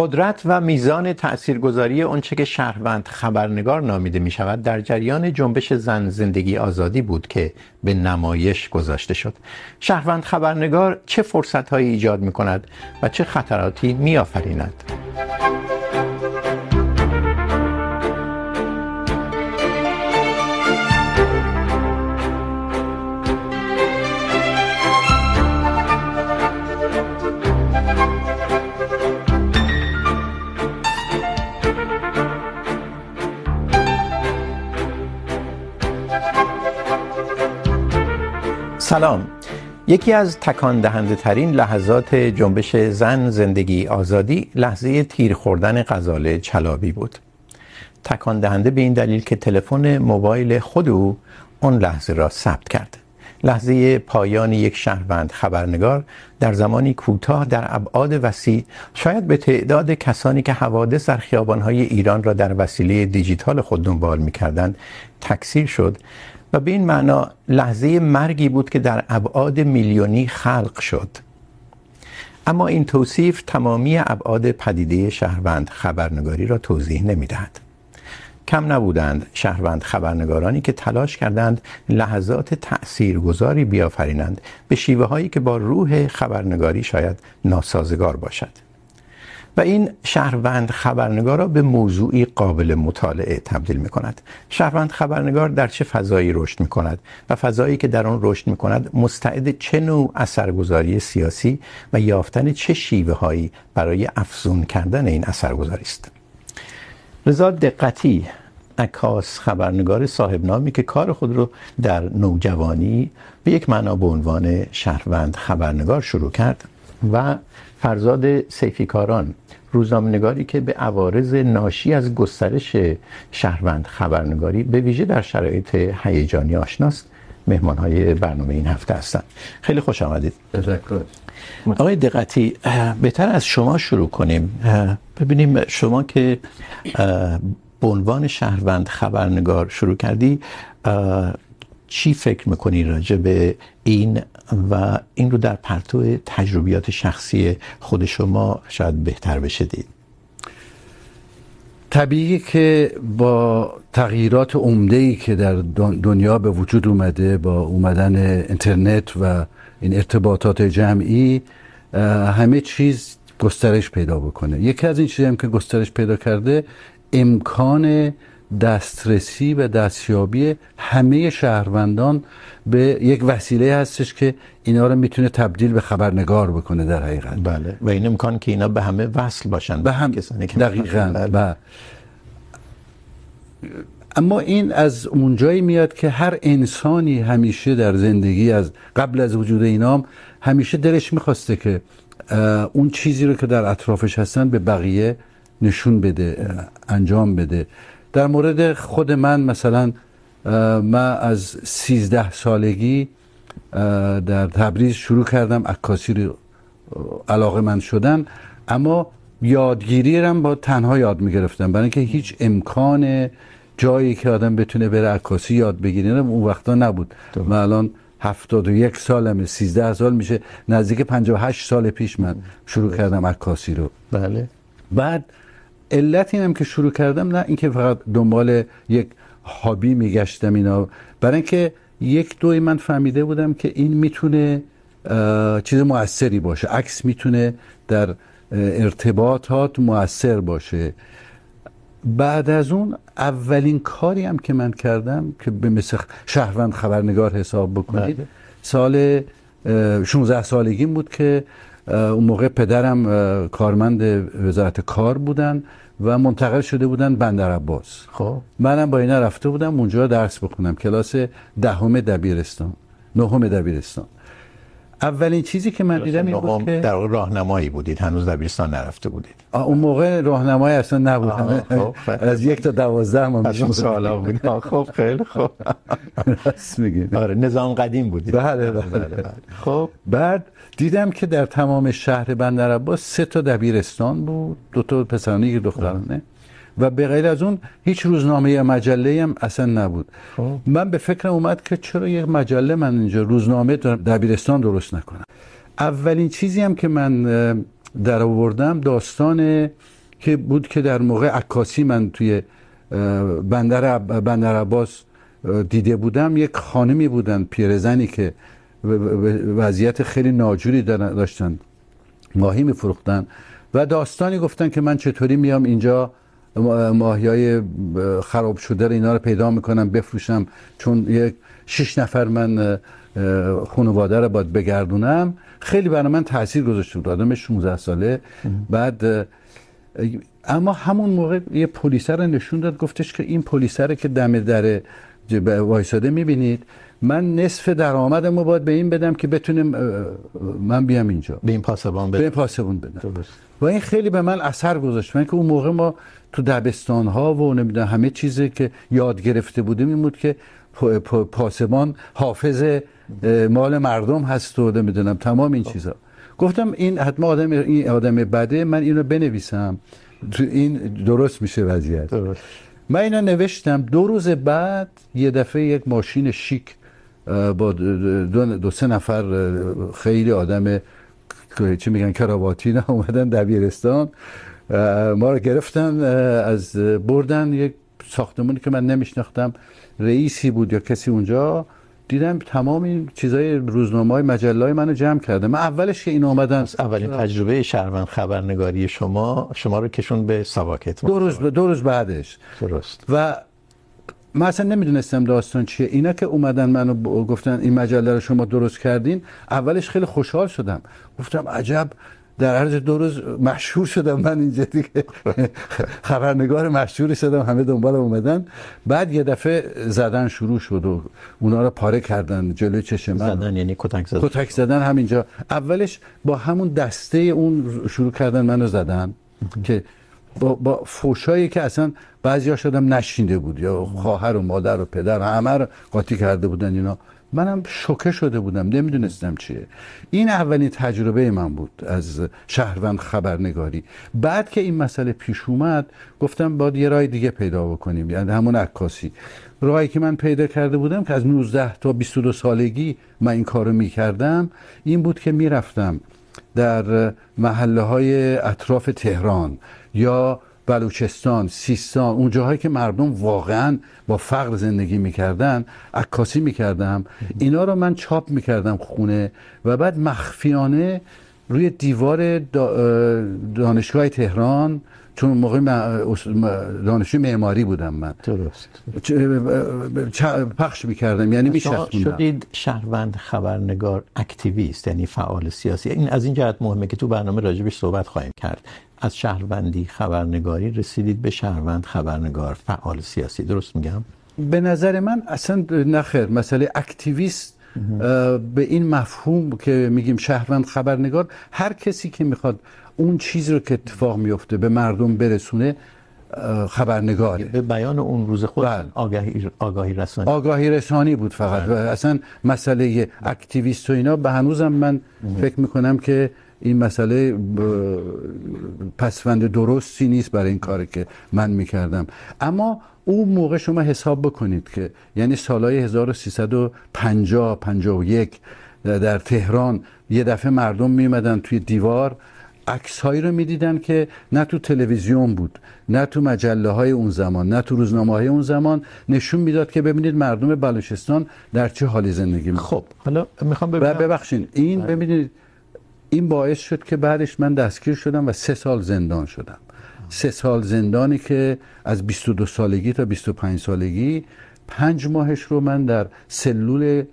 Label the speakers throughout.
Speaker 1: قدرت و میزان تاثیرگذاری اونچه که شهروند خبرنگار نامیده می شود در جریان جنبش زن زندگی آزادی بود که به نمایش گذاشته شد. شهروند خبرنگار چه فرصت هایی ایجاد می کند و چه خطراتی می آفریند سلام. یکی از تکان دهنده ترین لحظات جنبش زن زندگی آزادی لحظه تیر خوردن غزاله چلابی بود. تکان دهنده به این دلیل که تلفن موبایل خود او اون لحظه را ثبت کرد. لحظه پایان یک شهروند خبرنگار در زمانی کوتاه در ابعاد وسیع، شاید به تعداد کسانی که حوادث در خیابان‌های ایران را در وسیله دیجیتال خود دنبال می‌کردند، تکثیر شد و به این معنا لحظه مرگی بود که در ابعاد میلیونی خلق شد. اما این توصیف تمامی ابعاد پدیده شهروند خبرنگاری را توضیح نمیدهد. کم نبودند شهروند خبرنگارانی که تلاش کردند لحظات تأثیرگذاری بیافرینند به شیوه هایی که با روح خبرنگاری شاید ناسازگار باشد. و این شهروند خبرنگار را به موضوعی قابل مطالعه تبدیل می کند شهروند خبرنگار در چه فضایی رشد می کند و فضایی که در آن رشد می کند مستعد چه نوع اثرگذاری سیاسی و یافتن چه شیوه هایی برای افزون کردن این اثرگذاری است. رضا دقتی، عکاس خبرنگار صاحب نامی که کار خود رو در نوجوانی به یک معنا به عنوان شهروند خبرنگار شروع کرد و فرزاد سیفیکاران روزنامه‌نگاری که به عوارض ناشی از گسترش شهروند خبرنگاری به ویژه در شرایط هیجانی آشناست. مهمانهای برنامه این هفته هستند. خیلی خوش آمدید.
Speaker 2: تشکر.
Speaker 1: آقای دقتی بهتر از شما شروع کنیم. ببینیم شما که به عنوان شهروند خبرنگار شروع کردی چی فکر میکنی راجع به این و این رو در پرتو تجربیات شخصی خود شما شاید بهتر بشدید
Speaker 2: طبیعی که با تغییرات عمده ای که در دنیا به وجود اومده، با اومدن اینترنت و این ارتباطات جمعی همه چیز گسترش پیدا بکنه. یکی از این چیزی هم که گسترش پیدا کرده، امکان دسترسی و دستیابی همه شهروندان به یک وسیله هستش که اینا رو میتونه تبدیل به خبرنگار بکنه در حقیقت.
Speaker 1: بله. و این امکان که اینا به همه وصل باشن.
Speaker 2: به هم دقیقاً. و اما این از اونجایی میاد که هر انسانی همیشه در زندگی از قبل از وجود اینام همیشه دلش میخواسته که اون چیزی رو که در اطرافش هستن به بقیه نشون بده انجام بده. در مورد خود من مثلا من از سیزده سالگی در تبریز شروع کردم عکاسی رو علاقه من شدن. اما یادگیری رم با تنها یاد میگرفتم. برای اینکه هیچ امکان جایی که آدم بتونه بره عکاسی یاد بگیره اون وقتا نبود. من الان هفتاد و یک سالمه سیزده سال میشه. نزدیک پنجاه و هشت سال پیش من شروع کردم عکاسی رو.
Speaker 1: بله.
Speaker 2: بعد علت اینم که شروع کردم نه اینکه فقط دنبال یک هابی میگشتم اینا. برای اینکه یک دوی من فهمیده بودم که این میتونه چیز موثری باشه. عکس میتونه در ارتباطات مؤثر باشه. بعد از اون اولین کاری هم که من کردم که به مثل شهروند خبرنگار حساب بکنید سال 16 سالگیم بود که اون موقع پدرم کارمند وزارت کار بودن. و منتقل شده بودن بندر عباس.
Speaker 1: خب.
Speaker 2: منم با اینا رفته بودم اونجا درس بخونم کلاس دهم دبیرستان نهم دبیرستان. اولین چیزی که من دیدم این بود که
Speaker 1: در راهنمایی بودید هنوز دبیرستان نرفته بودید.
Speaker 2: اون موقع راهنمایی اصلا نبود. خب از یک تا 12 ما
Speaker 1: میشم سوالا بود. خب خیلی خوب.
Speaker 2: راست میگین
Speaker 1: آره نظام قدیم بودید.
Speaker 2: بله بله. خب. بعد دیدم که در تمام شهر بندر عباس سه تا دبیرستان بود دو تا پسرانه یک دخترانه. و به غیر از اون هیچ روزنامه یا مجله هم اصلا نبود.
Speaker 1: خوب.
Speaker 2: من به فکرم اومد که چرا یک مجله من اینجا روزنامه دبیرستان درست نکنم. اولین چیزی هم که من در آوردم داستان که بود که در موقع عکاسی من توی بندر بندر عباس دیده بودم یک خانمی بودن پیرزنی که وضعیت خیلی ناجوری داشتن. ماهی میفروختن. و داستانی گفتن که من چطوری میام اینجا ماهی های خراب شده رو اینا رو پیدا میکنم، بفروشم. چون یک شش نفر من خانواده رو باید بگردونم. خیلی برای من تاثیر گذاشته بود. آدم 16 ساله. بعد اما همون موقع یه پلیس رو نشون داد. گفتش که این پلیس که دم در وایساده میبینید. من نصف درآمدم رو باید به این بدم که بتونم من بیام اینجا.
Speaker 1: به این پاسبان بدم.
Speaker 2: به این پاسبان بدم. و این خیلی به من اثر گذاشت. من که اون موقع ما تو دبستان ها و نمیدونم همه چیزی که یاد گرفته بودیم این بود که پاسبان حافظ مال مردم هست و نمیدونم تمام این چیزا. گفتم این حتما آدم این آدم بده من اینو بنویسم. تو این درست میشه وضعیت. درست. من اینو نوشتم. دو روز بعد یه دفعه یک ماشین شیک با دو, دو سه نفر خیلی آدم چی میگن کراواتی نه اومدن دبیرستان. ما رو گرفتن از بردن. یک ساختمانی که من نمیشناختم رئیسی بود یا کسی اونجا. دیدم تمام این چیزای روزنامه های مجله های منو جمع کرده. من اولش که این اومدن
Speaker 1: اولین تجربه شهروند خبرنگاری شما شما رو کشون به سواکت
Speaker 2: دو روز دو روز بعدش.
Speaker 1: درست.
Speaker 2: و من اصلا نمیدونستم داستان چیه. اینا که اومدن منو گفتن این مجله رو شما درست کردین اولش خیلی خوشحال شدم. گفتم عجب در عرض دو روز مشهور شدم من اینجا دیگه. خبرنگار مشهوری شدم همه دنبال اومدن. بعد یه دفعه زدن شروع شد و اونا رو پاره کردن جلوی چشم من.
Speaker 1: زدن یعنی کتک زدن.
Speaker 2: کتک زدن همینجا. اولش با همون دسته اون شروع کردن منو زدن که با, با فوشایی که اصلا بعضیا شدم نشینده بود. یا خواهر و مادر و پدر همه رو قاطی کرده بودن اینا. منم شوکه شده بودم. نمیدونستم چیه. این اولین تجربه من بود از شهروند خبرنگاری. بعد که این مسئله پیش اومد، گفتم باید یه راه دیگه پیدا بکنیم. یعنی همون عکاسی. راهی که من پیدا کرده بودم که از 19 تا 22 سالگی من این کارو میکردم، این بود که میرفتم در محله های اطراف تهران یا بلوچستان سیستان اون جاهایی که مردم واقعا با فقر زندگی میکردن عکاسی میکردم. اینا رو من چاپ میکردم خونه و بعد مخفیانه روی دیوار دانشگاه تهران چون موقع دانشجو معماری بودم من.
Speaker 1: درست.
Speaker 2: پخش میکردم یعنی
Speaker 1: میشستوندم شدید شهروند خبرنگار اکتیویست یعنی فعال سیاسی. این از این جهت مهمه که تو برنامه راجبش صحبت خواهیم کرد. از شهروندی خبرنگاری رسیدید به شهروند خبرنگار. فعال سیاسی درست میگم؟
Speaker 2: به نظر من اصلا نخیر مسئله اکتیویست به این مفهوم که میگیم شهروند خبرنگار هر کسی که میخواد اون چیز رو که اتفاق میفته به مردم برسونه خبرنگار
Speaker 1: به بیان اون روز خود آگاهی آگاهی رسانی.
Speaker 2: آگاهی رسانی بود فقط. و اصلا مسئله اکتیویست و اینا به هنوزم من فکر میکنم که این مسئله پسوند درستی نیست برای این کاری که من میکردم. اما اون موقع شما حساب بکنید که یعنی سالهای 1350 51 در تهران یه دفعه مردم میمدن توی دیوار عکس هایی رو میدیدن که نه تو تلویزیون بود نه تو مجله های اون زمان نه تو روزنامه های اون زمان نشون میداد که ببینید مردم بلوچستان در چه حالی زندگی
Speaker 1: میکنن. خب حالا میخوام ببینم
Speaker 2: ببخشید این ببینید این باعث شد که بعدش من دستگیر شدم و سه سال زندان شدم. سه سال زندانی که از 22 سالگی تا 25 سالگی پنج ماهش رو من در سلول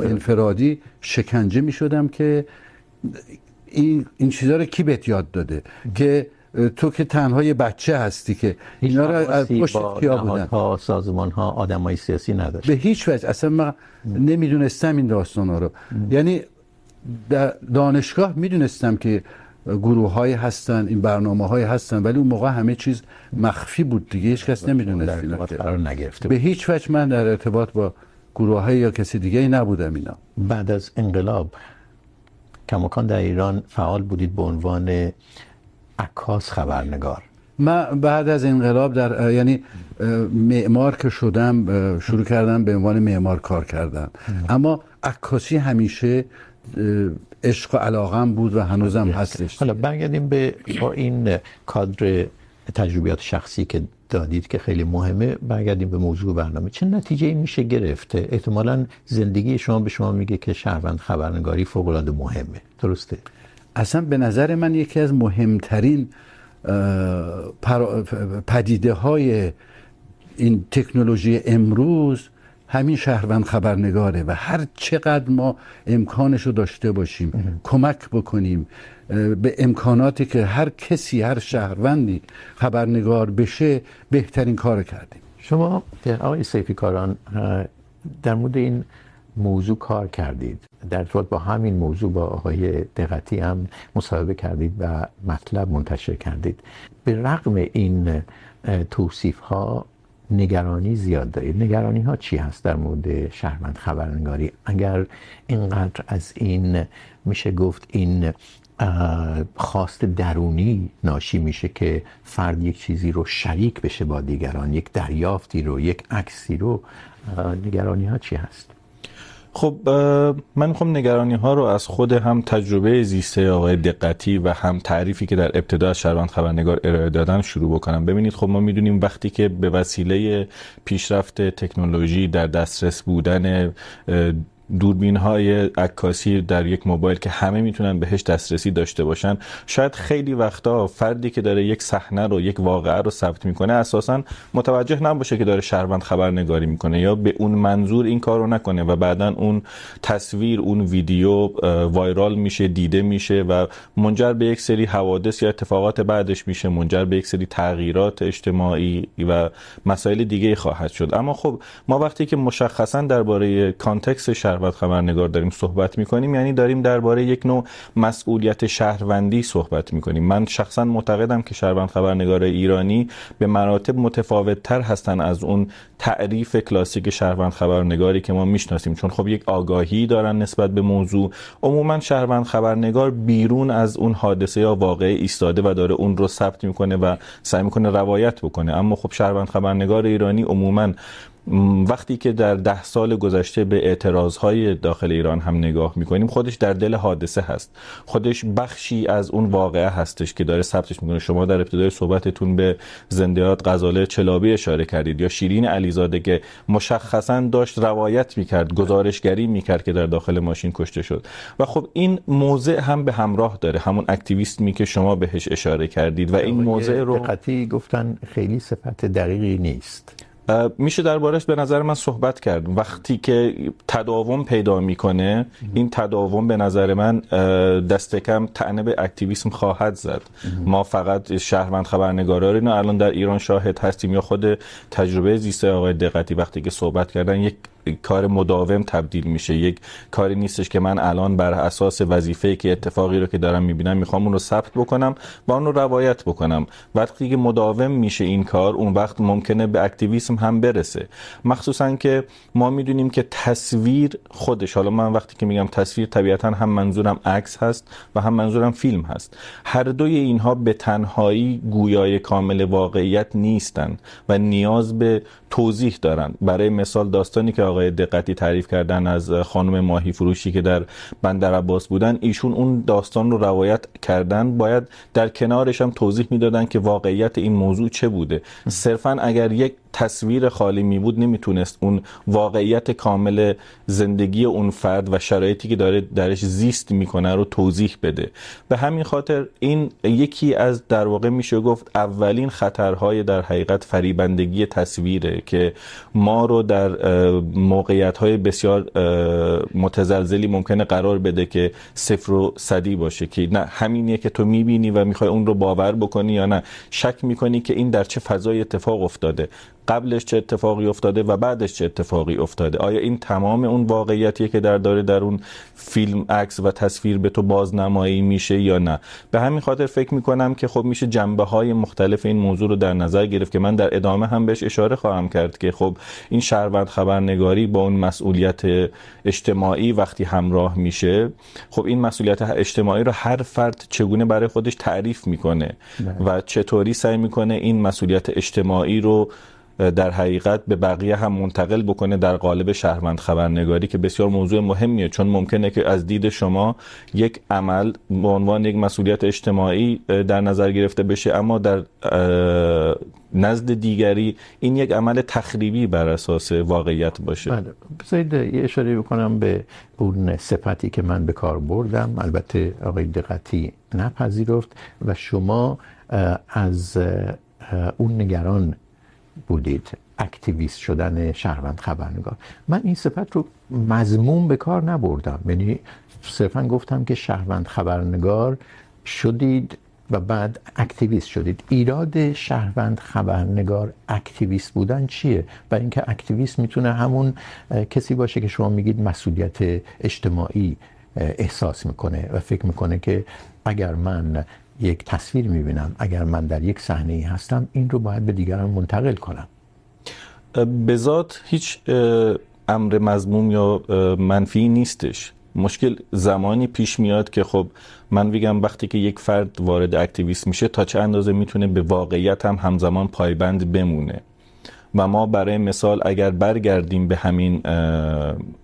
Speaker 2: انفرادی شکنجه می شدم که این, این چیزها رو کی بهت یاد داده؟ که تو که تنها یه بچه هستی که
Speaker 1: اینا رو از پشت کیا بودن ها سازمان ها آدم های سیاسی نداشت.
Speaker 2: به هیچ وجه. اصلا من نمیدونستم این داستان ها رو یعنی در دانشگاه میدونستم که گروه های هستن این برنامه های هستن ولی اون موقع همه چیز مخفی بود دیگه هیچ کس نمیدونست
Speaker 1: قرار نگرفته
Speaker 2: به هیچ وجه من در ارتباط با گروه های یا کسی دیگه ای نبودم اینا.
Speaker 1: بعد از انقلاب کماکان در ایران فعال بودید به عنوان عکاس خبرنگار.
Speaker 2: من بعد از انقلاب در یعنی معمار که شدم شروع کردم به عنوان معمار کار کردن. اما عکاسی همیشه عشق و علاقم بود و هنوزم هستش.
Speaker 1: حالا برگردیم به با این کادر تجربیات شخصی که دادید که خیلی مهمه برگردیم به موضوع برنامه. چه نتیجه ای میشه گرفت احتمالا زندگی شما به شما میگه که شهروند خبرنگاری فوق العاده مهمه. درسته؟
Speaker 2: اصلا به نظر من یکی از مهمترین پدیده های این تکنولوژی امروز همین شهروند خبرنگاره و هر چقدر ما امکانش رو داشته باشیم کمک بکنیم به امکاناتی که هر کسی هر شهروندی خبرنگار بشه بهترین کار کردیم.
Speaker 1: شما آقای سیفی کاران در مورد این موضوع کار کردید. در ارتباط با همین موضوع با آقای دقتی هم مصاحبه کردید و مطلب منتشر کردید. به رغم این توصیف ها نگرانی زیاد دارید. نگرانی ها چی هست در مورد شهروند خبرنگاری؟ اگر اینقدر از این میشه گفت این خواست درونی ناشی میشه که فرد یک چیزی رو شریک بشه با دیگران، یک دریافتی رو، یک عکسی رو نگرانی ها چی هست؟
Speaker 3: خب من میخوام نگرانی ها رو از خود هم تجربه زیسته آقای دقتی و هم تعریفی که در ابتدا از شهروند خبرنگار ارائه دادن شروع بکنم. ببینید خب، ما میدونیم وقتی که به وسیله پیشرفت تکنولوژی در دسترس بودن دوربین های عکاسی در یک موبایل که همه میتونن بهش دسترسی داشته باشن. شاید خیلی وقتا فردی که داره یک صحنه رو، یک واقعه رو ثبت میکنه، اساسا متوجه نباشه که داره شهروند خبرنگاری میکنه یا به اون منظور این کار رو نکنه و بعدا اون تصویر، اون ویدیو وایرال میشه، دیده میشه و منجر به یک سری حوادث یا اتفاقات بعدش میشه، منجر به یک سری تغییرات اجتماعی و مسائل دیگه خواهد شد. اما خب، ما وقتی که مشخصا درباره کانتکست شهروند خبرنگار داریم صحبت میکنیم یعنی داریم درباره یک نوع مسئولیت شهروندی صحبت میکنیم. من شخصا معتقدم که شهروند خبرنگار ایرانی به مراتب متفاوت تر هستن از اون تعریف کلاسیک شهروند خبرنگاری که ما میشناسیم. چون خب یک آگاهی دارن نسبت به موضوع. عموما شهروند خبرنگار بیرون از اون حادثه یا واقعه ایستاده و داره اون رو ثبت میکنه و سعی میکنه روایت بکنه. اما خب شهروند خبرنگار ایرانی عموما وقتی که در ده سال گذشته به اعتراضهای داخل ایران هم نگاه میکنیم خودش در دل حادثه هست. خودش بخشی از اون واقعه هستش که داره ثبتش میکنه. شما در ابتدای صحبتتون به زندیات غزاله چلابی اشاره کردید یا شیرین علیزاده که مشخصا داشت روایت میکرد گزارشگری میکرد که در داخل ماشین کشته شد. و خب این موضع هم به همراه داره. همون اکتیویسمی که شما بهش اشاره کردید و این موضع رو
Speaker 1: گفتن خیلی صفت دقیقی نیست.
Speaker 3: میشه دربارش به نظر من صحبت کرد. وقتی که تداوم پیدا میکنه، این تداوم به نظر من دست کم طعنه به اکتیویسم خواهد زد. ما فقط شهروند خبرنگارا رو الان در ایران شاهد هستیم یا خود تجربه زیسته آقای دقتی وقتی که صحبت کردن، یک کار مداوم تبدیل میشه. یک کاری نیستش که من الان بر اساس وظیفه‌ای که اتفاقی رو که دارم میبینم میخوام اون رو ثبت بکنم و اون رو روایت بکنم. وقتی که مداوم میشه این کار، اون وقت ممکنه به اکتیویسم هم برسه. مخصوصا که ما میدونیم که تصویر خودش، حالا من وقتی که میگم تصویر، طبیعتا هم منظورم عکس هست و هم منظورم فیلم هست. هر دوی اینها به تنهایی گویای کامل واقعیت نیستن و نیاز به توضیح دارن. برای مثال داستانی که آقای دقتی تعریف کردن از خانم ماهی فروشی که در بندر عباس بودن ایشون اون داستان رو روایت کردن. باید در کنارش هم توضیح میدادن که واقعیت این موضوع چه بوده. صرفا اگر یک تصویر خالی می بود نمیتونست اون واقعیت کامل زندگی اون فرد و شرایطی که داره درش زیست میکنه رو توضیح بده. به همین خاطر این یکی از در واقع میشه گفت اولین خطرهای در حقیقت فریبندگی تصویره که ما رو در موقعیت های بسیار متزلزلی ممکنه قرار بده که صفر و صدی باشه که نه، همینیه که تو میبینی و میخوای اون رو باور بکنی یا نه. شک میکنی که این در چه فضای اتفاق افتاده. قبلش چه اتفاقی افتاده و بعدش چه اتفاقی افتاده. آیا این تمام اون واقعیتیه که در داره در اون فیلم عکس و تصویر به تو بازنمایی میشه یا نه؟ به همین خاطر فکر میکنم که خب میشه جنبه های مختلف این موضوع رو در نظر گرفت که من در ادامه هم بهش اشاره خواهم کرد که خب این شهروند خبرنگاری با اون مسئولیت اجتماعی وقتی همراه میشه خب این مسئولیت اجتماعی رو هر فرد چگونه برای خودش تعریف میکنه؟ و چطوری سعی میکنه این مسئولیت اجتماعی رو در حقیقت به بقیه هم منتقل بکنه در قالب شهروند خبرنگاری که بسیار موضوع مهمیه. چون ممکنه که از دید شما یک عمل به عنوان یک مسئولیت اجتماعی در نظر گرفته بشه، اما در نزد دیگری این یک عمل تخریبی بر اساس واقعیت باشه.
Speaker 1: بله. بذارید یه اشاره بکنم به اون صفتی که من به کار بردم. البته آقای دقتی نپذیرفت و شما از اون نگران بودید. اکتیویست شدن شهروند خبرنگار. من این صفت رو مضمون به کار نبردم. یعنی صرفا گفتم که شهروند خبرنگار شدید و بعد اکتیویست شدید. ایراد شهروند خبرنگار اکتیویست بودن چیه؟ برای اینکه اکتیویست میتونه همون کسی باشه که شما میگید مسئولیت اجتماعی احساس میکنه و فکر میکنه که اگر من یک تصویر میبینم. اگر من در یک صحنه ای هستم، این رو باید به دیگران منتقل کنم.
Speaker 3: به ذات هیچ امر مضموم یا منفی نیستش. مشکل زمانی پیش میاد که خب من میگم وقتی که یک فرد وارد اکتیویست میشه، تا چه اندازه میتونه به واقعیت هم همزمان پایبند بمونه؟ و ما برای مثال اگر برگردیم به همین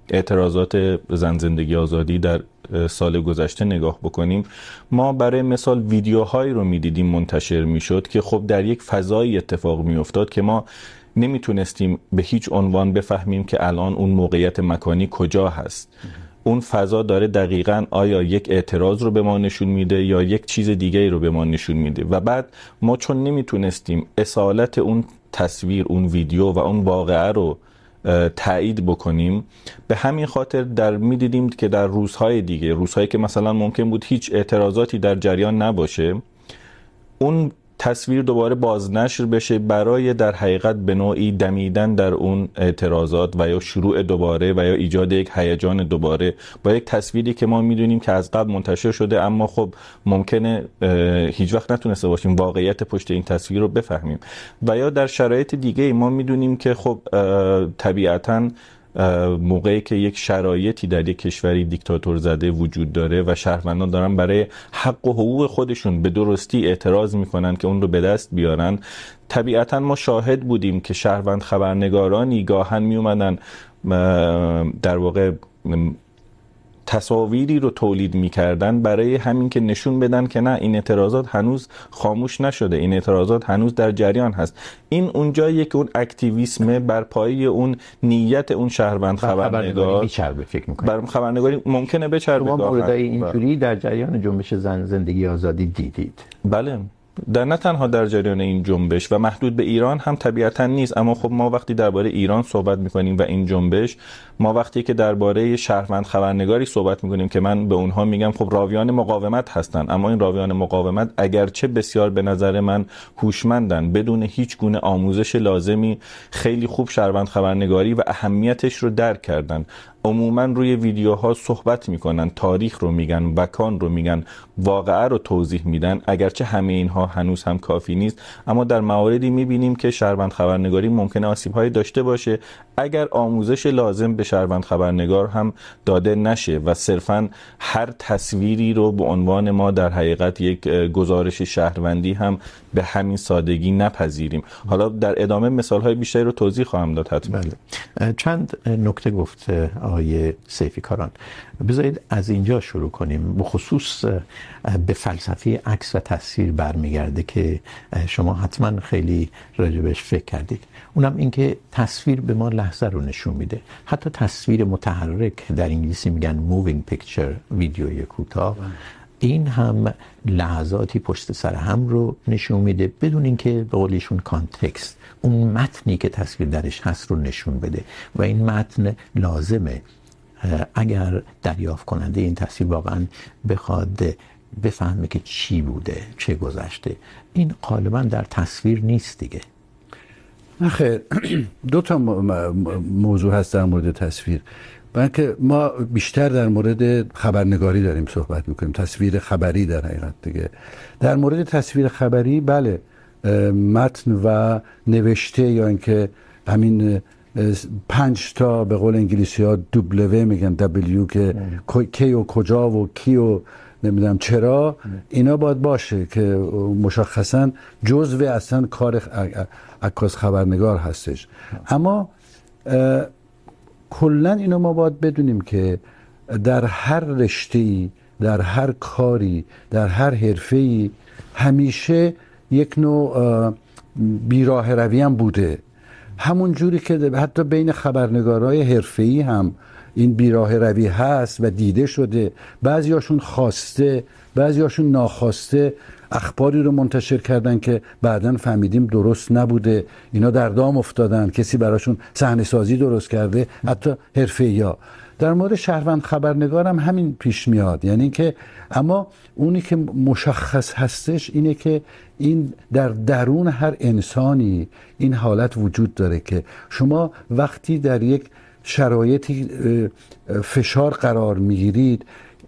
Speaker 3: اعتراضات زن زندگی آزادی در سال گذشته نگاه بکنیم، ما برای مثال ویدیوهایی رو میدیدیم منتشر میشد که خب در یک فضایی اتفاق میافتاد که ما نمیتونستیم به هیچ عنوان بفهمیم که الان اون موقعیت مکانی کجا هست. اون فضا داره دقیقاً آیا یک اعتراض رو به ما نشون میده یا یک چیز دیگه رو به ما نشون میده؟ و بعد ما چون نمیتونستیم اصالت اون تصویر، اون ویدیو و اون واقعه رو تایید بکنیم. به همین خاطر در میدیدیم که در روزهای دیگه، روزهایی که مثلا ممکن بود هیچ اعتراضاتی در جریان نباشه، اون تصویر دوباره بازنشر بشه برای در حقیقت به نوعی دمیدن در اون اعتراضات و یا شروع دوباره و یا ایجاد یک هیجان دوباره با یک تصویری که ما میدونیم که از قبل منتشر شده، اما خب ممکنه هیچ وقت نتونسته باشیم واقعیت پشت این تصویر رو بفهمیم. و یا در شرایط دیگه ما میدونیم که خب طبیعتاً موقعی که یک شرایطی در یک کشوری دیکتاتور زده وجود داره و شهروندان دارن برای حق و حقوق خودشون به درستی اعتراض میکنن که اون رو به دست بیارن. طبیعتا ما شاهد بودیم که شهروند خبرنگارانی گاهن میومدن در واقع تصاویری رو تولید میکردن برای همین که نشون بدن که نه این اعتراضات هنوز خاموش نشده این اعتراضات هنوز در جریان هست. این اونجاییه که اون اکتیویسم بر پایه اون نیت اون شهروند خبرنگار
Speaker 1: فکر میکنم
Speaker 3: بر خبرنگاری ممکنه بچربه
Speaker 1: شما موردای اینجوری در جریان جنبش زن زندگی آزادی دیدید.
Speaker 3: بله. در نه تنها در جریان این جنبش و محدود به ایران هم طبیعتا نیست، اما خب ما وقتی درباره ایران صحبت میکنیم و این جنبش، ما وقتی که درباره شهروند خبرنگاری صحبت میکنیم که من به اونها میگم، خب راویان مقاومت هستن، اما این راویان مقاومت اگرچه بسیار به نظر من هوشمندن، بدون هیچ گونه آموزش لازمی خیلی خوب شهروند خبرنگاری و اهمیتش رو درک کردن. عموما روی ویدیوها صحبت میکنن، تاریخ رو میگن مکان رو میگن، واقعه رو توضیح میدن، اگرچه همه اینها هنوز هم کافی نیست. اما در مواردی میبینیم که شهروند خبرنگاری ممکنه آسیبهایی داشته باشه. اگر آموزش لازم به شهروند خبرنگار هم داده نشه و صرفا هر تصویری رو به عنوان ما در حقیقت یک گزارش شهروندی هم به همین سادگی نپذیریم. حالا در ادامه مثالهای بیشتری رو توضیح خواهم داد حتما.
Speaker 1: بله. چند نکته گفت آقای سیفی کاران. بذارید از اینجا شروع کنیم. بخصوص به فلسفه عکس و تصویر برمیگرده برمیگرده که شما حتما خیلی راجبش فکر کردید. اونم این که تصویر به ما لحظه رو نشون میده. حتی تصویر متحرک، در انگلیسی میگن مووینگ پیکچر ویدیوی کوتاه. این هم لحظاتی پشت سر هم رو نشون میده، بدون اینکه به قول ایشون کانتکست اون متنی که تصویر درش هست رو نشون بده. و این متن لازمه اگر دریافت کننده این تصویر واقعا بخواد بفهمه که چی بوده چه گذشته. این غالبا در تصویر نیست دیگه.
Speaker 2: خیر دو تا موضوع هست در مورد تصویر. بلکه ما بیشتر در مورد خبرنگاری داریم صحبت میکنیم تصویر خبری در حقیقت دیگه. در مورد تصویر خبری بله متن و نوشته یا اینکه همین پنج تا به قول انگلیسی ها دبلوه میگن دبلیو که کی و کجا و کی و نمیدونم چرا، اینا باید باشه که مشخصا جزء اصلا کار عکاس خبرنگار هستش. اما کلا اینو ما باید بدونیم که در هر رشته در هر کاری، در هر حرفه همیشه یک نوع بیراه روی هم بوده. همون جوری که حتی بین خبرنگارای حرفه‌ای هم این بیراه روی هست و دیده شده. بعضیاشون خواسته، بعضیاشون ناخواسته اخباری رو منتشر کردن که بعدا فهمیدیم درست نبوده. اینا در دام افتادن. کسی براشون صحنه سازی درست کرده. حتی حرفه‌ای در مورد شهروند خبرنگار هم همین پیش میاد. یعنی که اما اونی که مشخص هستش اینه که این در درون هر انسانی این حالت وجود داره که شما وقتی در یک شرایطی فشار قرار میگیرید.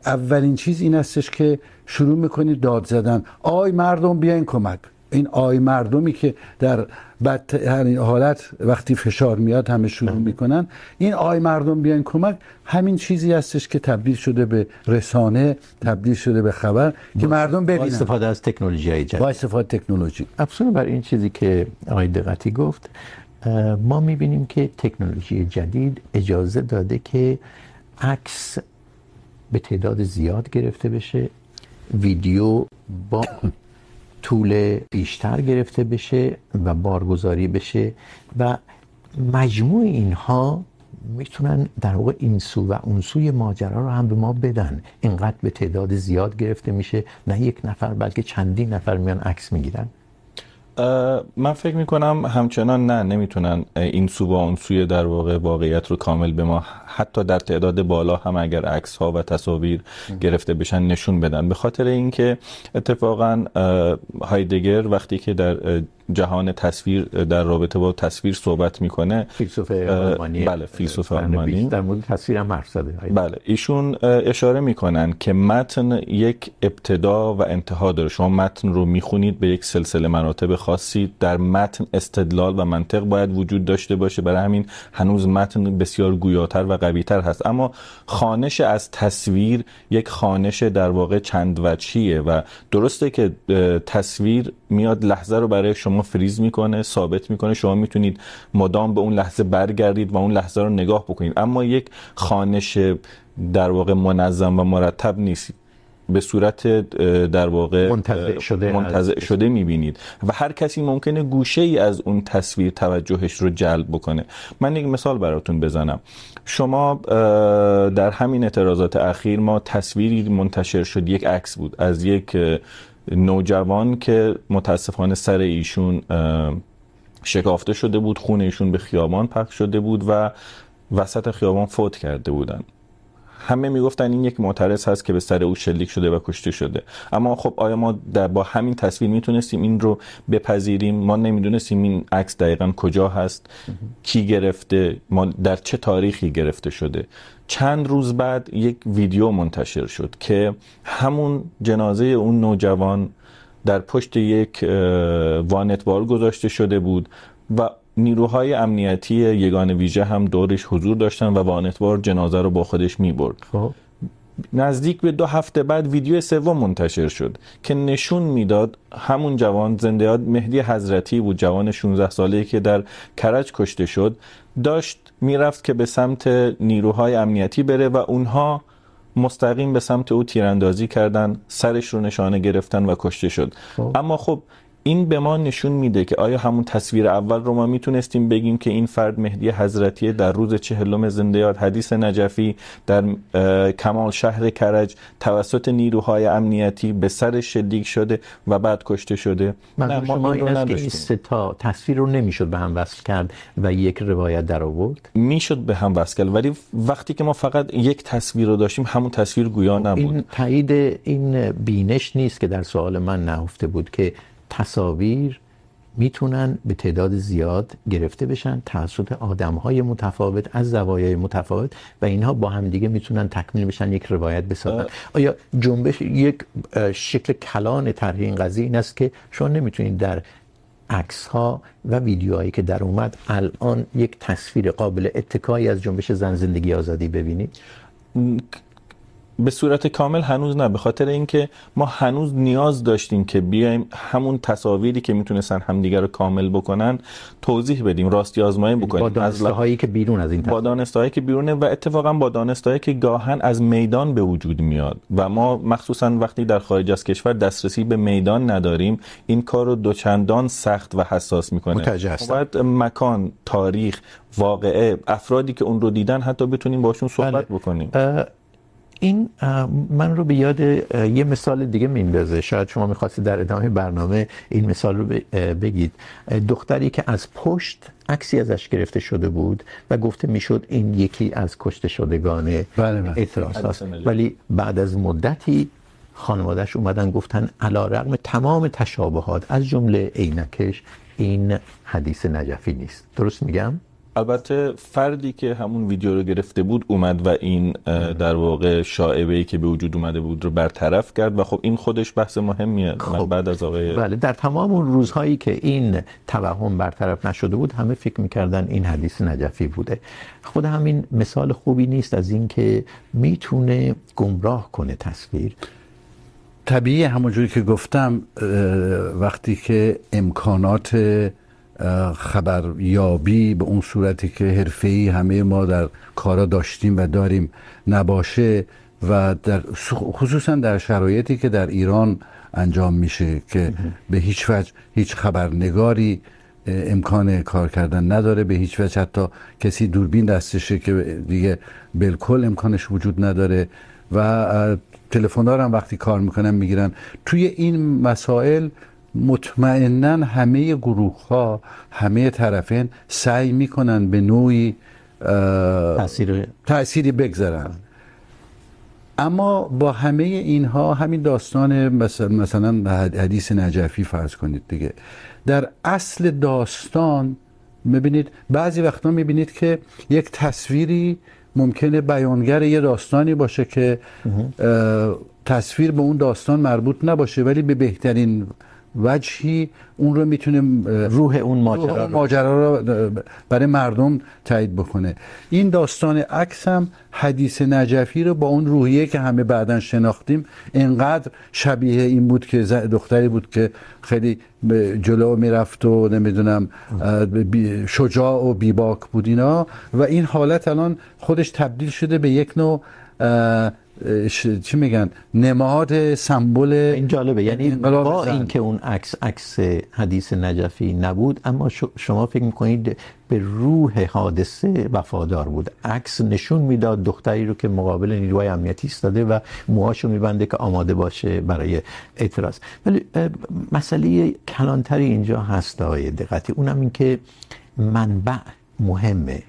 Speaker 2: اولین چیز این هستش که شروع میکنید داد زدن. آی مردم بیاین کمک. این آی مردمی که در بد حالت وقتی فشار میاد همه شروع میکنن این آی مردم بیاین کمک همین چیزی هستش که تبدیل شده به رسانه تبدیل شده به خبر که مردم ببینن. با
Speaker 1: استفاده از تکنولوژی های جدید.
Speaker 2: با استفاده تکنولوژی.
Speaker 1: افسون بر این چیزی که آقای دقتی گفت ما میبینیم که تکنولوژی جدید اجازه داده که عکس به تعداد زیاد گرفته بشه، ویدیو با طول بیشتر گرفته بشه و بارگذاری بشه و مجموع اینها میتونن در واقع این سو و اون سوی ماجرا رو هم به ما بدن. اینقدر به تعداد زیاد گرفته میشه، نه یک نفر بلکه چندین نفر میان عکس میگیرن.
Speaker 3: من فکر میکنم همچنان نه نمیتونن این سو با اون سوی در واقع واقعیت رو کامل به ما حتی در تعداد بالا هم اگر عکس ها و تصاویر گرفته بشن نشون بدن. به خاطر اینکه اتفاقا هایدگر وقتی که در جهان تصویر در رابطه با تصویر صحبت میکنه.
Speaker 1: فیلسوف آلمانی.
Speaker 3: بله فیلسوف آلمانی.
Speaker 1: در مورد تصویر هم حرف زده.
Speaker 3: بله ایشون اشاره میکنن که متن یک ابتدا و انتها داره. شما متن رو میخونید به یک سلسله مراتب خاصی. در متن استدلال و منطق باید وجود داشته باشه. برای همین هنوز متن بسیار گویاتر و قویتر هست. اما خانش از تصویر یک خانش در واقع چند وجهیه و درسته که تصویر میاد لحظه رو برای شما فریز میکنه ثابت میکنه. شما میتونید مدام به اون لحظه برگردید و اون لحظه رو نگاه بکنید. اما یک خانش در واقع منظم و مرتب نیست. به صورت در واقع
Speaker 1: منتزع شده
Speaker 3: منتزع شده میبینید. و هر کسی ممکنه گوشه ای از اون تصویر توجهش رو جلب بکنه. من یک مثال براتون بزنم. شما در همین اعتراضات اخیر ما تصویری منتشر شد. یک عکس بود. از یک نوجوان که متاسفانه سر ایشون شکافته شده بود، خون ایشون به خیابان پخش شده بود و وسط خیابان فوت کرده بودن. همه میگفتن این یک معترض هست که به سر او شلیک شده و کشته شده. اما خب آیا ما در با همین تصویر میتونستیم این رو بپذیریم؟ ما نمیدونستیم این عکس دقیقا کجا هست، کی گرفته، ما در چه تاریخی گرفته شده. چند روز بعد یک ویدیو منتشر شد که همون جنازه اون نوجوان در پشت یک وانتبار گذاشته شده بود و نیروهای امنیتی یگان ویژه هم دورش حضور داشتن و وانتبار جنازه رو با خودش می برد
Speaker 1: خب.
Speaker 3: نزدیک به دو هفته بعد ویدیو سوم منتشر شد که نشون میداد همون جوان زنده یاد مهدی حضرتی بود جوان 16 ساله‌ای که در کرج کشته شد داشت میرفت که به سمت نیروهای امنیتی بره و اونها مستقیم به سمت او تیراندازی کردن سرش رو نشانه گرفتن و کشته شد
Speaker 1: خب.
Speaker 3: اما خب این به ما نشون میده که آیا همون تصویر اول رو ما میتونستیم بگیم که این فرد مهدی حضرتیه در روز چهلم زنده یاد حدیث نجفی در کمال شهر کرج توسط نیروهای امنیتی به سر شلیک شده و بعد کشته شده؟
Speaker 1: نه ما شما این است که این سه تا تصویر رو نمیشد به هم وصل کرد و یک روایت در آورد؟
Speaker 3: میشد به هم وصل کرد ولی وقتی که ما فقط یک تصویر رو داشتیم همون تصویر گویا نبود
Speaker 1: این تایید این بینش نیست که در سوال من نهفته بود که تصاویر میتونن به تعداد زیاد گرفته بشن توسط آدمهای متفاوت از زوایای متفاوت و اینها با هم دیگه میتونن تکمیل بشن یک روایت بسازن. آیا جنبش یک شکل کلان طرح این قضیه این است که شما نمیتونید در عکس ها و ویدیوهایی که در اومد الان یک تصویر قابل اتکایی از جنبش زن زندگی آزادی ببینید؟
Speaker 3: به صورت کامل هنوز نه به خاطر اینکه ما هنوز نیاز داشتیم که بیایم همون تصاویری که میتونستن همدیگه رو کامل بکنن توضیح بدیم راستی آزمایی بکنیم.
Speaker 1: با دانسته هایی که بیرون از این
Speaker 3: با دانسته هایی که بیرونه و اتفاقا با دانسته هایی که گاهن از میدان به وجود میاد و ما مخصوصا وقتی در خارج از کشور دسترسی به میدان نداریم این کار رو دوچندان سخت و حساس میکنه. باید مکان تاریخ واقعه افرادی که اون رو دیدن حتی بتونیم باشون صحبت بکنیم.
Speaker 1: این من رو به یاد یه مثال دیگه میندازه شاید شما میخواستید در ادامه برنامه این مثال رو بگید. دختری که از پشت عکسی ازش گرفته شده بود و گفته میشد این یکی از کشته شدگان اعتراض هست ولی بعد از مدتی خانوادهش اومدن گفتن علی رغم تمام تشابهات از جمله عینکش این حدیث نجفی نیست. درست میگم؟
Speaker 3: البته فردی که همون ویدیو رو گرفته بود اومد و این در واقع شائبه‌ای که به وجود اومده بود رو برطرف کرد و خب این خودش بحث مهمیه.
Speaker 1: خب.
Speaker 3: بعد از آقای
Speaker 1: بله در تمام اون روزهایی که این توهم برطرف نشده بود همه فکر میکردن این حدیث نجفی بوده. خود همین مثال خوبی نیست از این که میتونه گمراه کنه تصویر.
Speaker 2: طبیعی همونجوری که گفتم وقتی که امکانات خبریابی به اون صورتی که حرفه‌ای همه ما در کارا داشتیم و داریم نباشه و در خصوصا در شرایطی که در ایران انجام میشه که به هیچ وجه هیچ خبرنگاری امکان کار کردن نداره. به هیچ وجه حتی کسی دوربین دستشه که دیگه بالکل امکانش وجود نداره و تلفن‌دار هم وقتی کار میکنن میگیرن. توی این مسائل مطمئنا همه گروه ها همه طرفین سعی میکنن به نوعی
Speaker 1: تاثیر
Speaker 2: تأثیری بگذارن. اما با همه اینها همین داستان مثلا, مثلا حدیث نجفی فرض کنید دیگه. در اصل داستان میبینید بعضی وقتا میبینید که یک تصویری ممکنه بیانگر یه داستانی باشه که تصویر به اون داستان مربوط نباشه ولی به بهترین وجهی اون رو میتونه
Speaker 1: روح اون ماجرا
Speaker 2: رو. برای مردم تایید بکنه. این داستان عکس هم حدیث نجفی رو با اون روحیه که همه بعدن شناختیم انقدر شبیه این بود که دختری بود که خیلی جلو میرفت و نمیدونم شجاع و بیباک بود اینا. و این حالت الان خودش تبدیل شده به یک نوع چی میگن؟ نماد سمبل
Speaker 1: این جالبه. یعنی با اینکه اون عکس عکس حدیث نجفی نبود اما شما فکر میکنید به روح حادثه وفادار بود. عکس نشون میداد دختری رو که مقابل نیروهای امنیتی ایستاده و موهاشو میبنده که آماده باشه برای اعتراض. ولی مسئله کلانتری اینجا هست آقای دقتی. اونم این که منبع مهمه.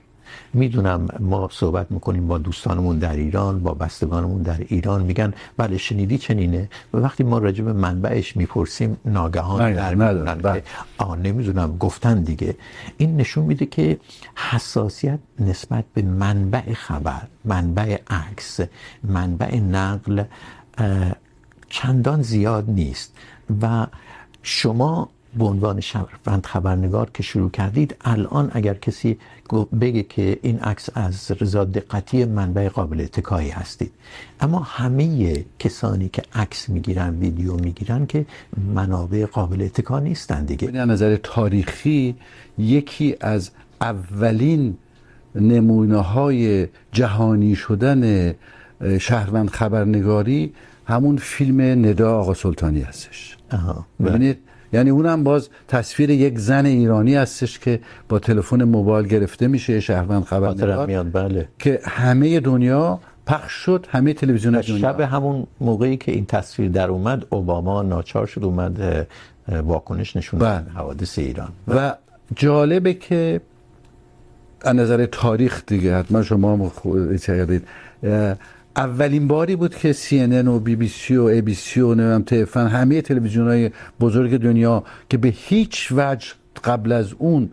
Speaker 1: میدونم ما صحبت میکنیم با دوستانمون در ایران با بستگانمون در ایران. میگن بله شنیدی چنینه؟ و وقتی ما راجع به منبعش میپرسیم ناگهان در که آه نمیدونم گفتن دیگه. این نشون میده که حساسیت نسبت به منبع خبر منبع عکس منبع نقل چندان زیاد نیست. و شما به عنوان شهروند خبرنگار که شروع کردید الان اگر کسی بگه که این عکس از رضا دقتی منبع قابل اتکایی هستید. اما همه کسانی که عکس میگیرن ویدیو میگیرن که منابع قابل اتکا نیستن دیگه.
Speaker 2: از نظر تاریخی یکی از اولین نمونه های جهانی شدن شهروند خبرنگاری همون فیلم ندا آقا سلطانی هستش. ببینید یعنی اونم باز تصویر یک زن ایرانی هستش که با تلفن موبایل گرفته میشه شهروند خبرنگار
Speaker 1: میاد بله.
Speaker 2: که همه دنیا پخش شد همه تلویزیون دنیا.
Speaker 1: شب همون موقعی که این تصویر در اومد اوباما ناچار شد اومد واکنش نشون داد. حوادث ایران.
Speaker 2: و جالبه که از نظر تاریخ دیگه حتما شما هم خودید اولین باری بود که سی ان ان و بی بی سی و ای بی سی و نمیدونم تفن همه تلویزیون های بزرگ دنیا که به هیچ وجه قبل از اون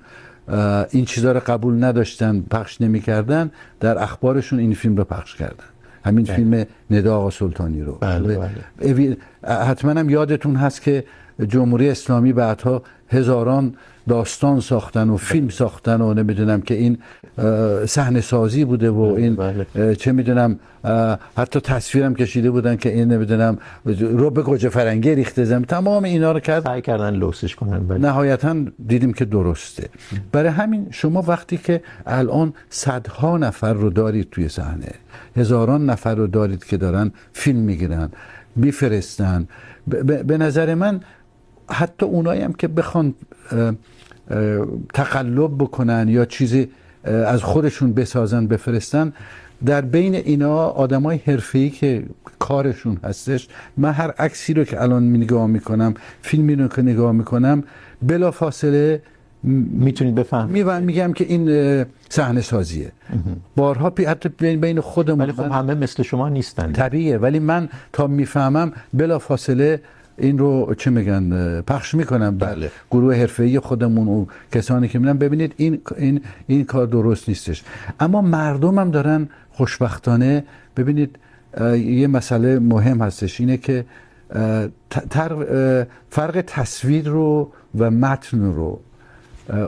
Speaker 2: این چیزها رو قبول نداشتن پخش نمیکردن در اخبارشون این فیلم رو پخش کردن. همین فیلم ندا آقا سلطانی رو.
Speaker 1: بله بله.
Speaker 2: حتما هم یادتون هست که جمهوری اسلامی بعدها هزاران داستان ساختن و فیلم ساختن و نمیدونم که این صحنه سازی بوده و این چه میدونم حتی تصویرم کشیده بودن که این نمیدونم رو به گوجه فرنگی ریخته زم. تمام اینا رو کرد.
Speaker 1: سعی کردن لوسش کنن
Speaker 2: بله. نهایتا دیدیم که درسته. برای همین شما وقتی که الان صدها نفر رو دارید توی صحنه هزاران نفر رو دارید که دارن فیلم میگیرن میفرستن به نظر من حتی اونایی هم که بخوان تقلب بکنن یا چیزی از خودشون بسازن بفرستن در بین اینا آدمای حرفه‌ای که کارشون هستش من هر عکسی رو که الان می نگاه میکنم فیلمی رو که نگاه میکنم بلا فاصله
Speaker 1: میتونید بفهمید.
Speaker 2: میگم میگم که این صحنه سازیه. بارها پی حتی بین بین خودمون
Speaker 1: ولی خب همه مثل شما نیستن.
Speaker 2: طبیعیه. ولی من تا میفهمم بلا فاصله این رو چه میگن پخش میکنم.
Speaker 1: بله.
Speaker 2: گروه حرفه‌ای خودمون و کسانی که میبینن ببینید این این این کار درست نیستش. اما مردم هم دارن خوشبختانه ببینید یه مسئله مهم هستش اینه که تر فرق تصویر رو و متن رو.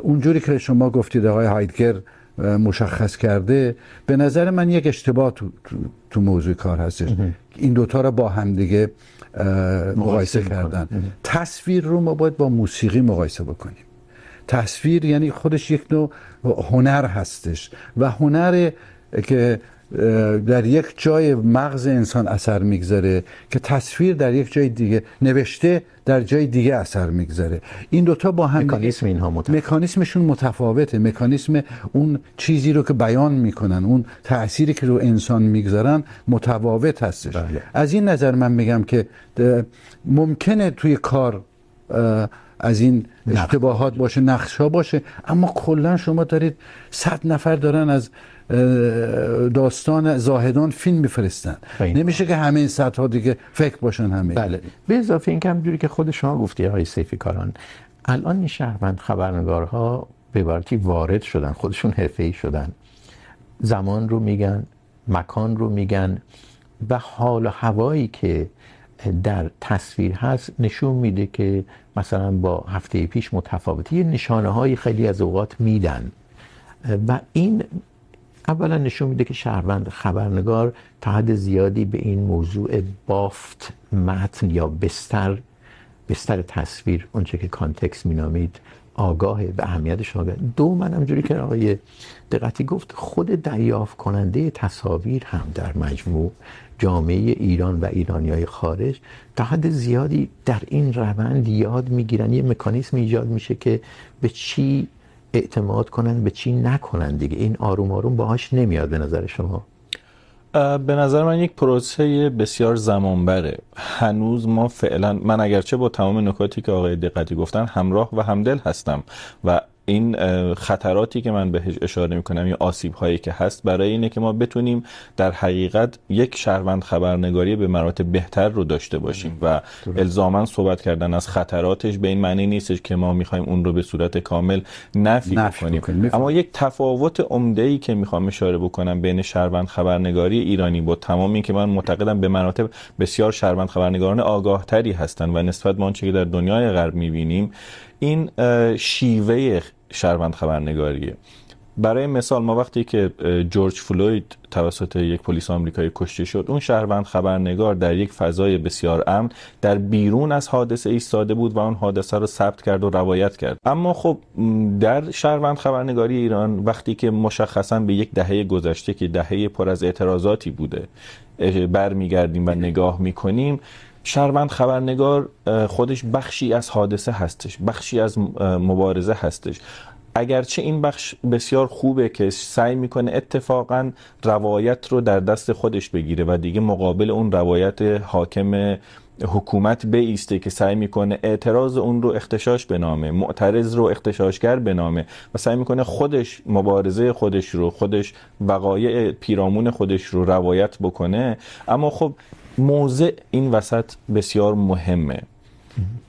Speaker 2: اونجوری که شما گفتید آقای هایدگر مشخص کرده به نظر من یک اشتباه تو, تو, تو موضوع کار هستش. این دوتا رو با هم دیگه مقایسه کردن. تصویر رو ما باید با موسیقی مقایسه بکنیم. تصویر یعنی خودش یک نوع هنر هستش و هنر که در یک جای مغز انسان اثر میگذاره که تصویر در یک جای دیگه نوشته در جای دیگه اثر میگذاره. این دوتا با هم
Speaker 1: مکانیسم اینها متفاوته
Speaker 2: مکانیسمشون متفاوته. مکانیسم اون چیزی رو که بیان میکنن اون تأثیری که رو انسان میگذارن متفاوت هستش.
Speaker 1: بله.
Speaker 2: از این نظر من میگم که ممکنه توی کار از این اشتباهات باشه نقش ها باشه اما کلا شما دارید صد نفر دارن از داستان زاهدان فیلم میفرستن. نمیشه که همه این سطح دیگه فکر باشن همه.
Speaker 1: بله. به اضافه این که همجوری که خود شما گفتی آقای سیفی کاران الان این شهروند خبرنگارها به عبارتی وارد شدن خودشون حرفه‌ای شدن. زمان رو میگن مکان رو میگن و حال و هوایی که در تصویر هست نشون میده که مثلا با هفته پیش متفاوته. یه نشانه های خیلی از اوقات میدن. و این اولا نشون میده که شهروند خبرنگار تا حد زیادی به این موضوع بافت متن یا بستر بستر تصویر، اونچه که کانتکست مینامید، آگاه به اهمیتش آگاه دو، من همجوری که آقای دقتی گفت، خود دریافت کننده تصاویر هم در مجموع جامعه ایران و ایرانی های خارج تا حد زیادی در این روند یاد میگیرن. یه مکانیسم ایجاد میشه که به چی اعتماد کنن به چی نکنن دیگه. این آروم آروم باهاش نمیاد به نظر شما؟
Speaker 3: به نظر من یک پروسه بسیار زمانبره. هنوز ما فعلا من اگرچه با تمام نکاتی که آقای دقتی گفتن، همراه و همدل هستم و این خطراتی که من بهش اشاره میکنم یا آسیب هایی که هست برای اینه که ما بتونیم در حقیقت یک شهروند خبرنگاری به مراتب بهتر رو داشته باشیم و الزاما صحبت کردن از خطراتش به این معنی نیستش که ما میخوایم اون رو به صورت کامل نفی کنیم اما یک تفاوت عمده ای که میخوام اشاره بکنم بین شهروند خبرنگاری ایرانی با تمام این که من معتقدم به مراتب بسیار شهروند خبرنگاران آگاه تری هستن و نسبت به آنچه که در دنیای غرب میبینیم این شیوه شهروند خبرنگاریه. برای مثال ما وقتی که جورج فلوید توسط یک پلیس آمریکایی کشته شد، اون شهروند خبرنگار در یک فضای بسیار امن در بیرون از حادثه ایستاده بود و اون حادثه رو ثبت کرد و روایت کرد. اما خب در شهروند خبرنگاری ایران وقتی که مشخصا به یک دهه گذشته که دهه پر از اعتراضاتی بوده برمیگردیم و نگاه میکنیم شهروند خبرنگار خودش بخشی از حادثه هستش، بخشی از مبارزه هستش. اگرچه این بخش بسیار خوبه که سعی میکنه اتفاقا روایت رو در دست خودش بگیره و دیگه مقابل اون روایت حاکم حکومت بیسته که سعی میکنه اعتراض اون رو اختشاش بنامه، معترض رو اختشاشگر بنامه و سعی میکنه خودش، مبارزه خودش رو، خودش وقایع پیرامون خودش رو روایت بکنه. اما خب موضع این وسط بسیار مهمه.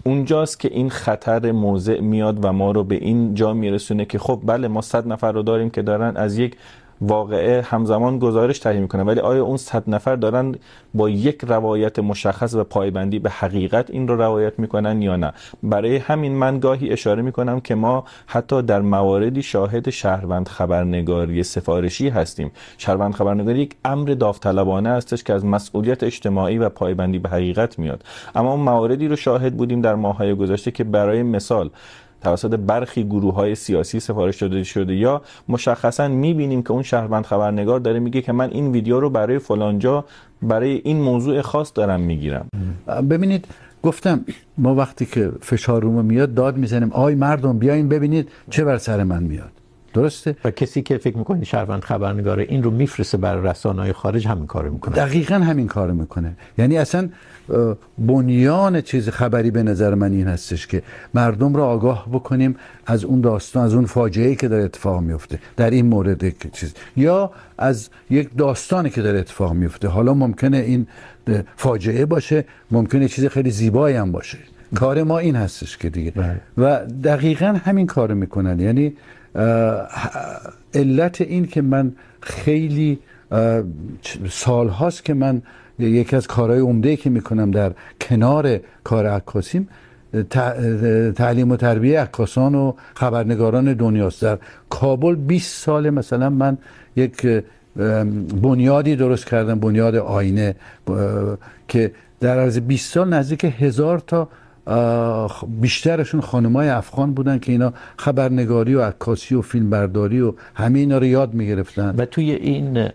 Speaker 3: اونجاست که این خطر موضع میاد و ما رو به این جا میرسونه که خب بله، ما صد نفر رو داریم که دارن، از یک واقعه همزمان گزارش تهیه میکنه. ولی آیا اون 100 نفر دارن با یک روایت مشخص و پایبندی به حقیقت این رو روایت میکنن یا نه؟ برای همین من گاهی اشاره میکنم که ما حتی در مواردی شاهد شهروند خبرنگاری سفارشی هستیم. شهروند خبرنگاری یک امر داوطلبانه هستش که از مسئولیت اجتماعی و پایبندی به حقیقت میاد. اما مواردی رو شاهد بودیم در ماههای گذشته که برای مثال توسط برخی گروه های سیاسی سفارش داده شده یا مشخصا میبینیم که اون شهروند خبرنگار داره میگه که من این ویدیو رو برای فلانجا برای این موضوع خاص دارم میگیرم.
Speaker 2: ببینید، گفتم، ما وقتی که فشار رو میاد داد میزنیم. آی مردم، بیاین ببینید چه بر سر من میاد. درسته.
Speaker 1: و کسی که فکر میکنه شهروند خبرنگاره این رو میفرسته بر رسانه‌های خارج همین کارو میکنه.
Speaker 2: دقیقا همین کارو میکنه. یعنی اصلا بنیان چیز خبری به نظر من این هستش که مردم رو آگاه بکنیم از اون داستان از اون فاجعه‌ای که داره اتفاق میفته در این مورد چیز. یا از یک داستانی که داره اتفاق میفته حالا ممکنه این فاجعه باشه ممکنه چیز خیلی زیبایی هم باشه. کار ما این هستش که دیگه. بله. و دقیقا همین کارو میکنن. یعنی علت این که من خیلی سال هاست که من یکی از کارهای عمده که میکنم در کنار کار عکاسیم تعلیم و تربیه عکاسان و خبرنگاران دنیاست. در کابل 20 سال مثلا من یک بنیادی درست کردم، بنیاد آینه که در عرض 20 سال نزدیک هزار تا بیشترشون خانمای افغان بودن که اینا خبرنگاری و عکاسی و فیلم برداری و همه اینا رو یاد میگرفتن.
Speaker 1: و توی این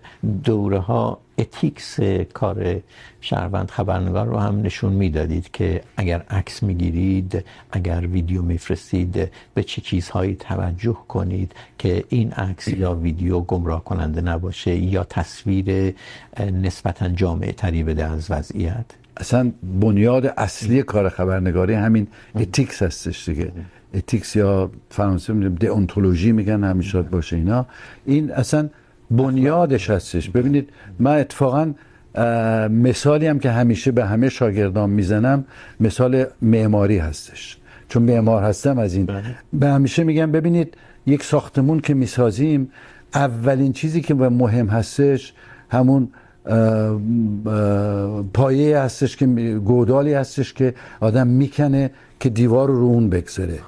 Speaker 1: دوره ها اتیکس کار شهروند خبرنگار رو هم نشون میدادید که اگر عکس میگیرید، اگر ویدیو میفرستید، به چه چیزهایی توجه کنید که این عکس یا ویدیو گمراه کننده نباشه یا تصویر نسبتا جامع تری بده از وضعیت؟
Speaker 2: اصلا بنیاد اصلی کار خبرنگاری همین اتیکس هستش دیگه. اتیکس یا فرانسه میگن دئونتولوژی میگن همیشه باشه اینا. این اصلا بنیادش هستش. ببینید من اتفاقا مثالی هم که همیشه به همه شاگردان میزنم مثال معماری هستش. چون معمار هستم از این. به همیشه میگم ببینید یک ساختمون که میسازیم اولین چیزی که مهم هستش همون پایه هستش که گودالی هستش که آدم میکنه که دیوار رو اون بگذاره.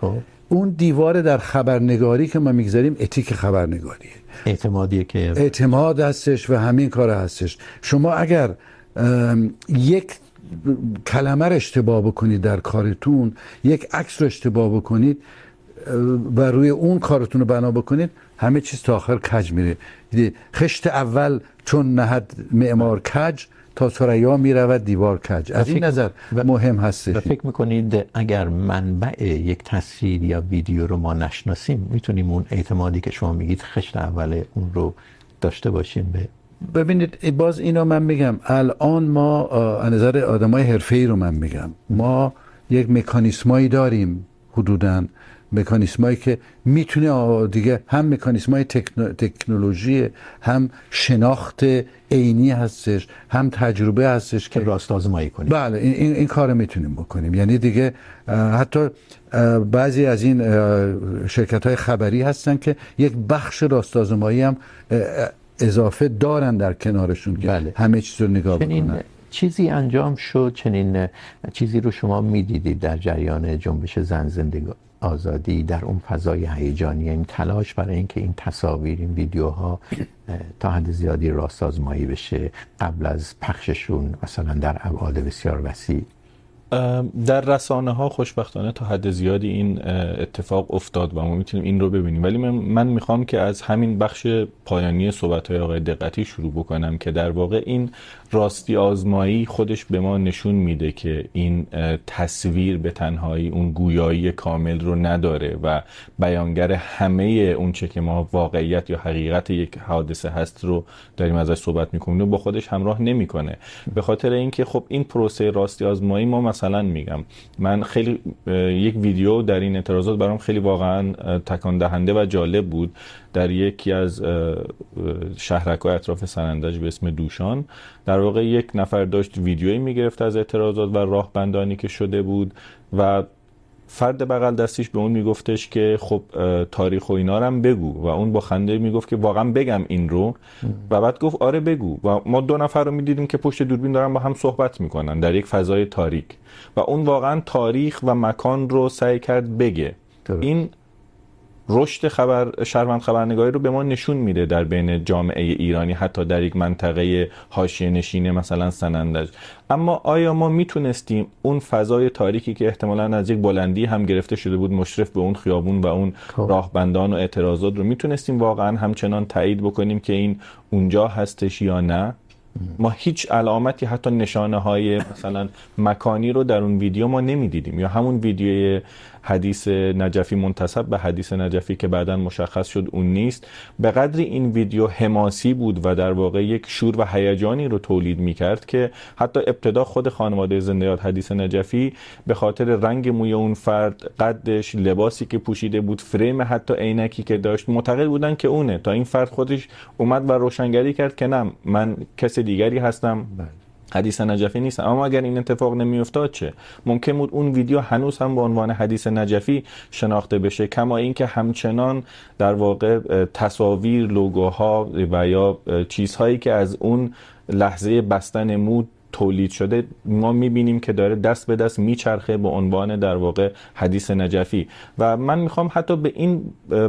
Speaker 2: اون دیوار در خبرنگاری که ما میگذاریم اتیک خبرنگاریه.
Speaker 1: اعتمادیه که
Speaker 2: اعتماد هستش و همین کار هستش. شما اگر یک کلمه رو اشتباه بکنید در کارتون یک عکس رو اشتباه بکنید و روی اون کارتون رو بنا بکنید همه چیز تا آخر کج میره. خشت اول چون نهد معمار کج تا ثریا میرود دیوار کج. از این نظر مهم هستش
Speaker 1: فکر میکنید اگر منبع یک تصویر یا ویدیو رو ما نشناسیم میتونیم اون اعتمادی که شما میگید خشت اول اون رو داشته باشیم به
Speaker 2: ببینید باز اینو من میگم. الان ما از نظر آدمای حرفه‌ای رو من میگم. ما یک مکانیزمایی داریم حدوداً. مکانیزمایی که میتونه دیگه هم مکانیزمای تکنولوژی هم شناخت عینی هستش هم تجربه هستش
Speaker 1: که راست آزمایی کنیم.
Speaker 2: بله این این, این کارو میتونیم بکنیم. یعنی دیگه حتی بعضی از این شرکت های خبری هستن که یک بخش راست آزمایی هم اضافه دارن در کنارشون که بله. همه چیز رو نگاه بکنن.
Speaker 1: چیزی انجام شد چنین چیزی رو شما میدیدید در جریان جنبش زن زندگی آزادی در اون فضای هیجانی این تلاش برای اینکه این تصاویر این ویدیوها تا حد زیادی راست آزمایی بشه قبل از پخششون مثلا در ابعاد بسیار وسیع؟
Speaker 3: در رسانه ها خوشبختانه تا حد زیادی این اتفاق افتاد و ما میتونیم این رو ببینیم. ولی من, من میخوام که از همین بخش پایانی صحبت های آقای دقتی شروع بکنم که در واقع این راستی آزمایی خودش به ما نشون میده که این تصویر به تنهایی اون گویایی کامل رو نداره و بیانگر همه اون چه که ما واقعیت یا حقیقت یک حادثه هست رو داریم ازش صحبت میکنیم و با خودش همراه نمیکنه. به خاطر اینکه خب این پروسه راستی آزمایی ما مثلا میگم، من خیلی یک ویدیو در این اعتراضات برام خیلی واقعا تکان دهنده و جالب بود. در یکی از شهرک‌های اطراف سنندج به اسم دوشان در واقع یک نفر داشت ویدیویی میگرفت از اعتراضات و راهبندانی که شده بود و فرد بغل دستیش به اون میگفتش که خب تاریخ و اینا رو هم بگو و اون با خنده میگفت که واقعا بگم این رو و بعد گفت آره بگو و ما دو نفر رو میدیدیم که پشت دوربین دارن با هم صحبت میکنن در یک فضای تاریک و اون واقعا تاریخ و مکان رو سعی کرد بگه درست. این رشد خبر شهروند خبرنگاری رو به ما نشون میده در بین جامعه ایرانی حتی در یک منطقه حاشیه نشینه مثلا سنندج. اما آیا ما میتونستیم اون فضای تاریکی که احتمالا از یک بلندی هم گرفته شده بود مشرف به اون خیابون و اون راهبندان و اعتراضات رو میتونستیم واقعا همچنان تایید بکنیم که این اونجا هستش یا نه؟ ما هیچ علامتی حتی نشانه های مثلا مکانی رو در اون ویدیو ما نمیدیدیم یا همون ویدیوی حدیث نجفی منتصب به حدیث نجفی که بعدا مشخص شد اون نیست. به قدر این ویدیو حماسی بود و در واقع یک شور و هیجانی رو تولید میکرد که حتی ابتدا خود خانواده زنده یاد حدیث نجفی به خاطر رنگ موی اون فرد، قدش، لباسی که پوشیده بود، فریم حتی عینکی که داشت، معتقد بودن که اونه. تا این فرد خودش اومد و روشنگری کرد که نه، من کس دیگری هستم. بله. حدیث نجفی نیست. اما اگر این اتفاق نمی افتاد چه؟ ممکن بود اون ویدیو هنوز هم به عنوان حدیث نجفی شناخته بشه، کما اینکه همچنان در واقع تصاویر، لوگوها و یا چیزهایی که از اون لحظه بستن مود تولید شده، ما میبینیم که داره دست به دست میچرخه به عنوان در واقع حدیث نجفی. و من میخوام حتی به این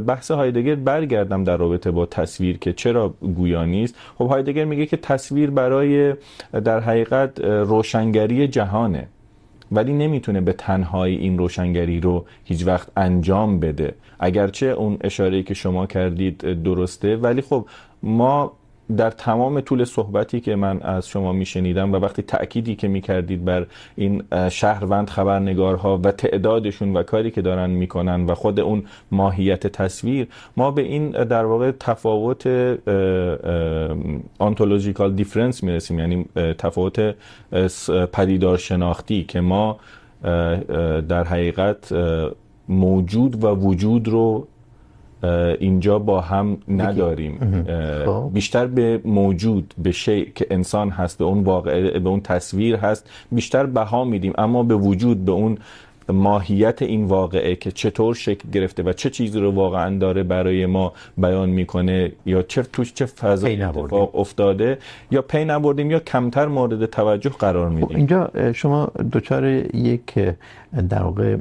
Speaker 3: بحث هایدگر برگردم در رابطه با تصویر که چرا گویا نیست خب، هایدگر میگه که تصویر برای، در حقیقت، روشنگری جهانه. ولی نمیتونه به تنهایی این روشنگری رو هیچ وقت انجام بده. اگرچه اون اشاره‌ای که شما کردید درسته، ولی خب ما در تمام طول صحبتی که من از شما میشنیدم و وقتی تأکیدی که میکردید بر این شهروند خبرنگارها و تعدادشون و کاری که دارن میکنن و خود اون ماهیت تصویر، ما به این در واقع تفاوت آنتولوژیکال دیفرنس میرسیم. یعنی تفاوت پدیدار شناختی که ما در حقیقت موجود و وجود رو اینجا با هم نداریم. بیشتر به موجود به شی که انسان هست به اون واقع به اون تصویر هست بیشتر بها میدیم. اما به وجود به اون ماهیت این واقعه که چطور شکل گرفته و چه چیزی رو واقعا داره برای ما بیان میکنه یا چه توش چه فضا اتفاق افتاده یا پی نبردیم یا کمتر مورد توجه قرار میدیم.
Speaker 1: اینجا شما دوچار یک در واقع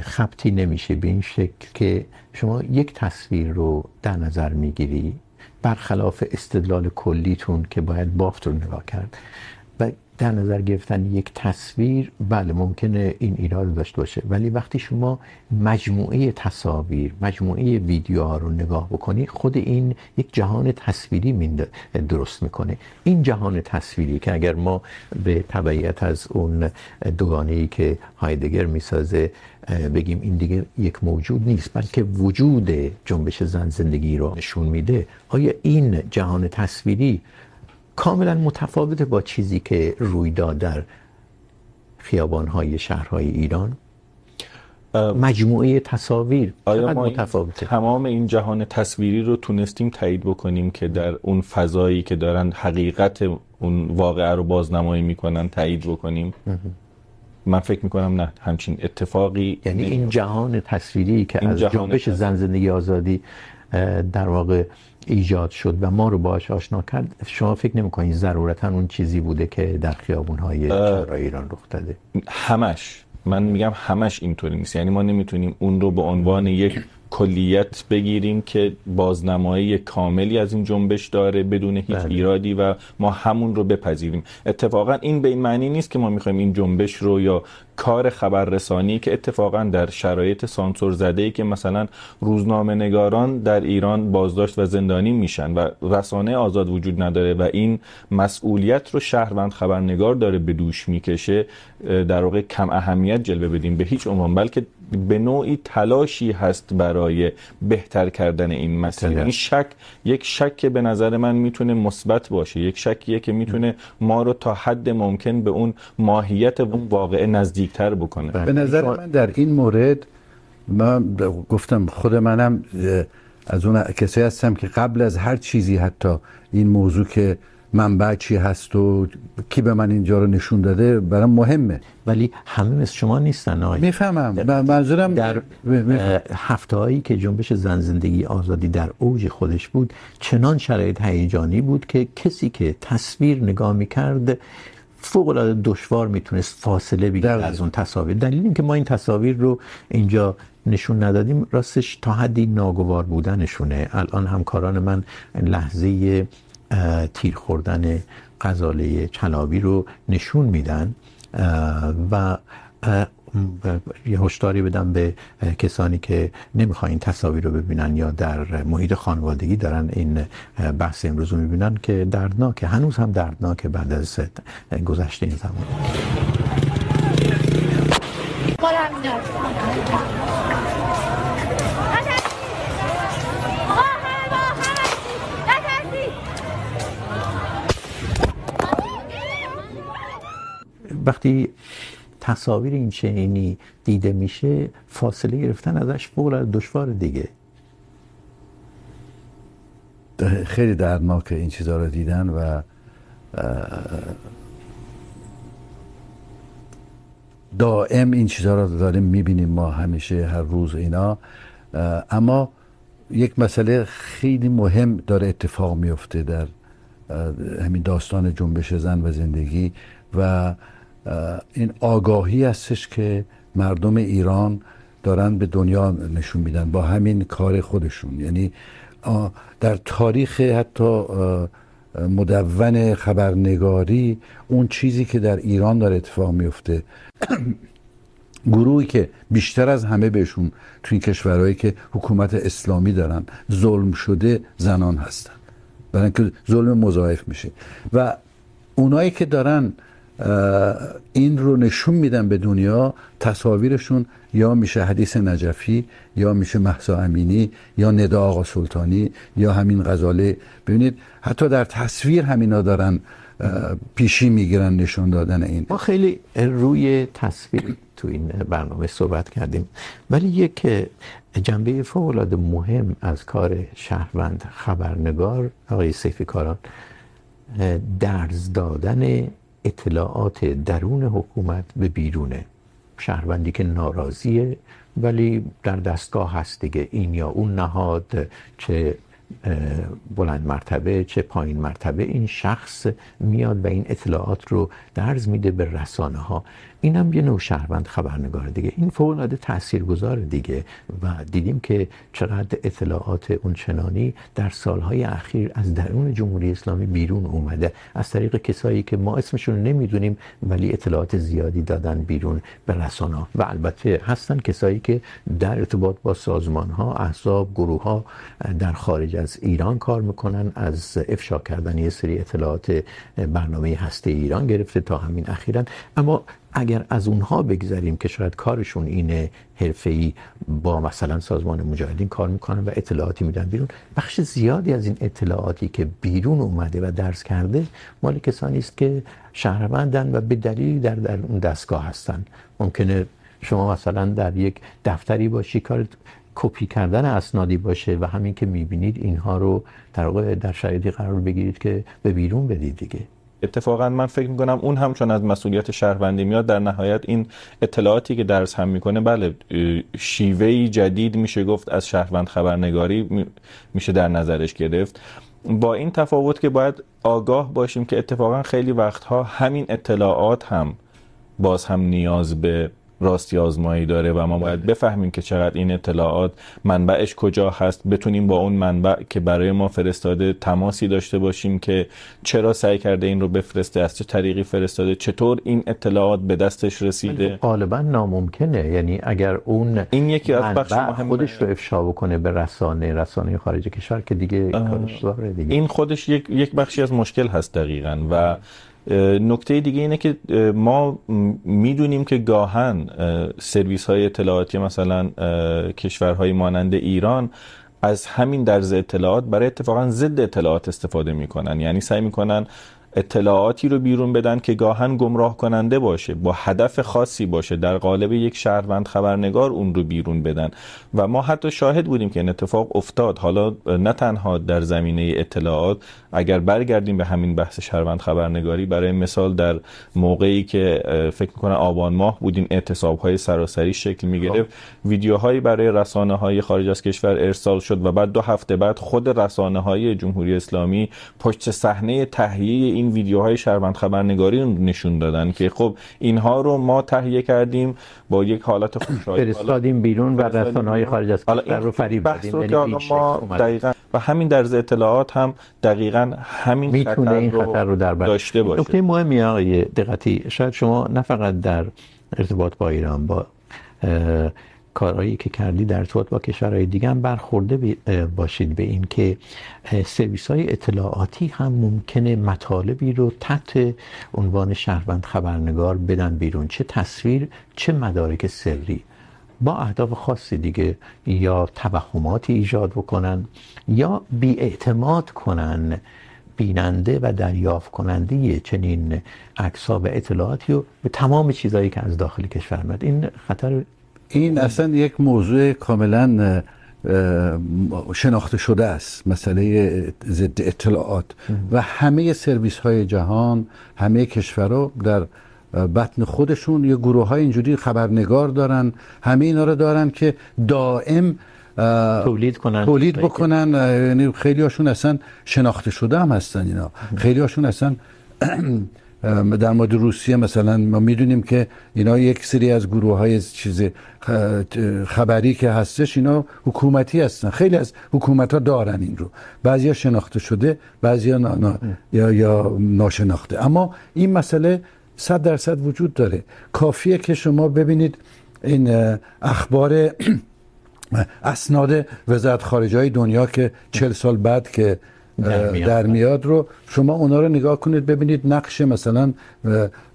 Speaker 1: خبتی نمیشه به این شکل که شما یک تصویر رو در نظر میگیری برخلاف استدلال کلیتون که باید بافت رو نگاه کرد و در نظر گرفتن یک تصویر، بله، ممکنه این ایراد داشته باشه، ولی وقتی شما مجموعه تصاویر، مجموعه ویدیوها رو نگاه بکنی، خود این یک جهان تصویری درست میکنه. این جهان تصویری که اگر ما به تبعیت از اون دوگانه ای که هایدگر میسازه بگیم این دیگه یک موجود نیست بلکه وجود جنبش زن زندگی رو نشون میده. آیا این جهان تصویری کاملا متفاوته با چیزی که روی داد در خیابان‌های شهرهای ایران؟ مجموعه تصاویر
Speaker 3: آیا ما متفاوته؟ تمام این جهان تصویری رو تونستیم تایید بکنیم که در اون فضایی که دارن حقیقت اون واقعه رو بازنمایی میکنن تایید بکنیم؟ من فکر میکنم نه همچین اتفاقی
Speaker 1: یعنی این جهان تصویری که از جنبش زن زندگی آزادی در واقع ایجاد شد و ما رو باهاش آشنا کرد. شما فکر نمی‌کنید ضرورتا اون چیزی بوده که در خیابون‌های شهرهای ایران رخ داده؟
Speaker 3: همش. من میگم همش اینطوری نیست. یعنی ما نمیتونیم اون رو به عنوان یک کلیت بگیریم که بازنمایی کاملی از این جنبش داره بدون هیچ بله. ایرادی و ما همون رو بپذیریم اتفاقا این به این معنی نیست که ما میخوایم این جنبش رو یا کار خبررسانی که اتفاقا در شرایط سانسور زده ای که مثلا روزنامه نگاران در ایران بازداشت و زندانی میشن و رسانه آزاد وجود نداره و این مسئولیت رو شهروند خبرنگار داره به دوش میکشه در واقع کم اهمیت جلوه بدیم به هیچ عنوان بلکه به نوعی تلاشی هست برای بهتر کردن این مسئله این شک یک شک که به نظر من میتونه مثبت باشه یک شکیه که میتونه ما رو تا حد ممکن به اون ماهیت اون واقعه نزدیکتر بکنه.
Speaker 2: به نظر من در این مورد من گفتم خود منم از اون کسایی هستم که قبل از هر چیزی حتی این موضوع که منبع چی هست و کی به من اینجا رو نشون داده برام مهمه.
Speaker 1: ولی همه مثل شما نیستن آقای.
Speaker 2: میفهمم. منظورم
Speaker 1: در هفته هایی که جنبش زن زندگی آزادی در اوج خودش بود چنان شرایط هیجانی بود که کسی که تصویر نگاه میکرد فوق العاده دشوار میتونست فاصله بگیره از اون تصاویر. دلیل اینکه ما این تصاویر رو اینجا نشون ندادیم راستش تا حدی ناگوار بودنشونه. الان همکاران من لحظه تیر خوردن غزاله چلابی رو نشون میدن و یه هشداری بدم به کسانی که نمیخوان این تصاویر رو ببینن یا در محیط خانوادگی دارن این بحث امروز رو میبینن که دردناکه. هنوز هم دردناکه بعد از گذشته این زمان. وقتی تصاویر این چنینی دیده میشه، فاصله گرفتن ازش فوق العاده دشوار دیگه.
Speaker 2: خیلی دردناکه این چیزا رو دیدن و دائم این چیزا رو داریم میبینیم ما همیشه، هر روز اینا. اما یک مسئله خیلی مهم داره اتفاق میفته در همین داستان جنبش زن و زندگی و این آگاهی هستش که مردم ایران دارن به دنیا نشون میدن با همین کار خودشون. یعنی در تاریخ حتی مدون خبرنگاری اون چیزی که در ایران داره اتفاق میفته. گروهی که بیشتر از همه بهشون تو این کشورهایی که حکومت اسلامی دارن ظلم شده زنان هستن. برای اینکه ظلم مضاعف میشه. و اونایی که دارن این رو نشون میدن به دنیا تصاویرشون یا میشه حدیث نجفی، یا میشه مهسا امینی، یا ندا آقا سلطانی، یا همین غزاله. ببینید، حتی در تصویر همینا دارن پیشی میگیرن، نشون دادن این.
Speaker 1: ما خیلی روی تصویر تو این برنامه صحبت کردیم. ولی یک جنبه فوق العاده مهم از کار شهروند خبرنگار آقای سیفی کاران درز دادن اطلاعات درون حکومت به بیرونه. شهروندی که ناراضیه، ولی در دستگاه هست دیگه. این یا اون نهاد، چه بلند مرتبه، چه پایین مرتبه، این شخص میاد و این اطلاعات رو درز میده به رسانه ها این هم یه نوع شهروند خبرنگار دیگه. این فوق العاده تاثیرگذار دیگه و دیدیم که چقدر اطلاعات اون چنانی در سالهای اخیر از درون جمهوری اسلامی بیرون اومده. از طریق کسایی که ما اسمشون رو نمیدونیم، ولی اطلاعات زیادی دادن بیرون به رسانه و البته هستن کسایی که در ارتباط با سازمان ها احزاب گروه ها در خارج از ایران کار میکنن، از افشا کردن یه سری اطلاعات برنامه هسته ایران گرفته تا همین اخیرا. اما اگر از اونها بگذاریم که شاید کارشون اینه حرفه‌ای با مثلا سازمان مجاهدین کار میکنن و اطلاعاتی میدن بیرون، بخش زیادی از این اطلاعاتی که بیرون اومده و درس کرده مال کسانی است که شهروندن و به دلیل در در اون دستگاه هستن. ممکنه شما مثلا در یک دفتری باشی کار کپی کردن اسنادی باشه و همین که میبینید اینها رو در واقع در شرایطی قرار بگیرید که به بیرون بدید دیگه.
Speaker 3: اتفاقا من فکر میکنم اون هم چون از مسئولیت شهروندی میاد، در نهایت این اطلاعاتی که درس هم میکنه، بله شیوهی جدید میشه گفت از شهروند خبرنگاری میشه در نظرش گرفت. با این تفاوت که باید آگاه باشیم که اتفاقا خیلی وقتها همین اطلاعات هم باز هم نیاز به راستی آزمایی داره و ما باید بفهمیم که چقدر این اطلاعات منبعش کجا هست. بتونیم با اون منبع که برای ما فرستاده تماسی داشته باشیم که چرا سعی کرده این رو بفرسته از چه طریقی فرستاده چطور این اطلاعات به دستش رسیده.
Speaker 1: غالبا ناممکنه. یعنی اگر اون
Speaker 3: این یکی از بخش مهم
Speaker 1: خودش رو افشا بکنه به رسانه رسانه خارج کشور که دیگه کارش داره دیگه.
Speaker 3: این خودش یک یک بخشی از مشکل هست دقیقاً و نکته دیگه اینه که ما میدونیم که گاهن سرویس های اطلاعاتی مثلا کشورهای مانند ایران از همین درز اطلاعات برای اتفاقا ضد اطلاعات استفاده میکنن. یعنی سعی میکنن اطلاعاتی رو بیرون بدن که گاهن گمراه کننده باشه، با هدف خاصی باشه. در قالب یک شهروند خبرنگار اون رو بیرون بدن. و ما حتی شاهد بودیم که این اتفاق افتاد. حالا نه تنها در زمینه اطلاعات، اگر برگردیم به همین بحث شهروند خبرنگاری، برای مثال در موقعی که فکر میکنم آبان ماه بود این اعتصاب های سراسری شکل میگرفت. ویدیوهایی برای رسانه های خارج از کشور ارسال شد و بعد دو هفته بعد خود رسانه های جمهوری اسلامی پشت صحنه تهیه این ویدیوهای شهروند خبرنگاری رو نشون دادن که خب اینها رو ما تهیه کردیم با یک حالت خوشایند
Speaker 1: فرستادیم بیرون و رسانه های خارج از کشور رو فریب دادیم.
Speaker 3: یعنی ما دقیقاً و همین در اطلاعات هم دقیقاً همین
Speaker 1: میتونه این خطر رو در بر
Speaker 3: داشته باشه.
Speaker 1: نکته مهمی آقای دقتی شاید شما نه فقط در ارتباط با ایران با کارهایی که کردی در ارتباط با کشورهای دیگه هم برخورده باشید به این که سرویس های اطلاعاتی هم ممکنه مطالبی رو تحت عنوان شهروند خبرنگار بدن بیرون. چه تصویر، چه مدارک سری. با اهداف خاصی دیگه، یا توهماتی ایجاد بکنن، یا بی اعتماد کنن، بیننده و دریافت کننده چنین عکس‌ها و اطلاعاتی رو به تمام چیزایی که از داخل کشور میاد. این خطر
Speaker 2: این اصلا یک موضوع کاملا شناخته شده است مسئله ضد اطلاعات. و همه سرویس های جهان همه کشورها در بطن خودشون یه گروه های اینجوری خبرنگار دارن. همه اینا رو دارن که دائم
Speaker 1: تولید کنن.
Speaker 2: تولید بکنن. یعنی خیلی هاشون اصلا شناخته شده هم هستن اینا. خیلی هاشون اصلا در مورد روسیه مثلا ما میدونیم که اینا یک سری از گروه های چیز خبری که هستش اینا حکومتی هستن خیلی از حکومت ها دارن این رو بعضی ها شناخته شده بعضی ها نا... نا... یا... یا ناشناخته اما این مسئله صد درصد وجود داره کافیه که شما ببینید این اخبار اسناد وزارت خارجه های دنیا که چل سال بعد که در میاد, در میاد رو شما اونا رو نگاه کنید ببینید نقش مثلا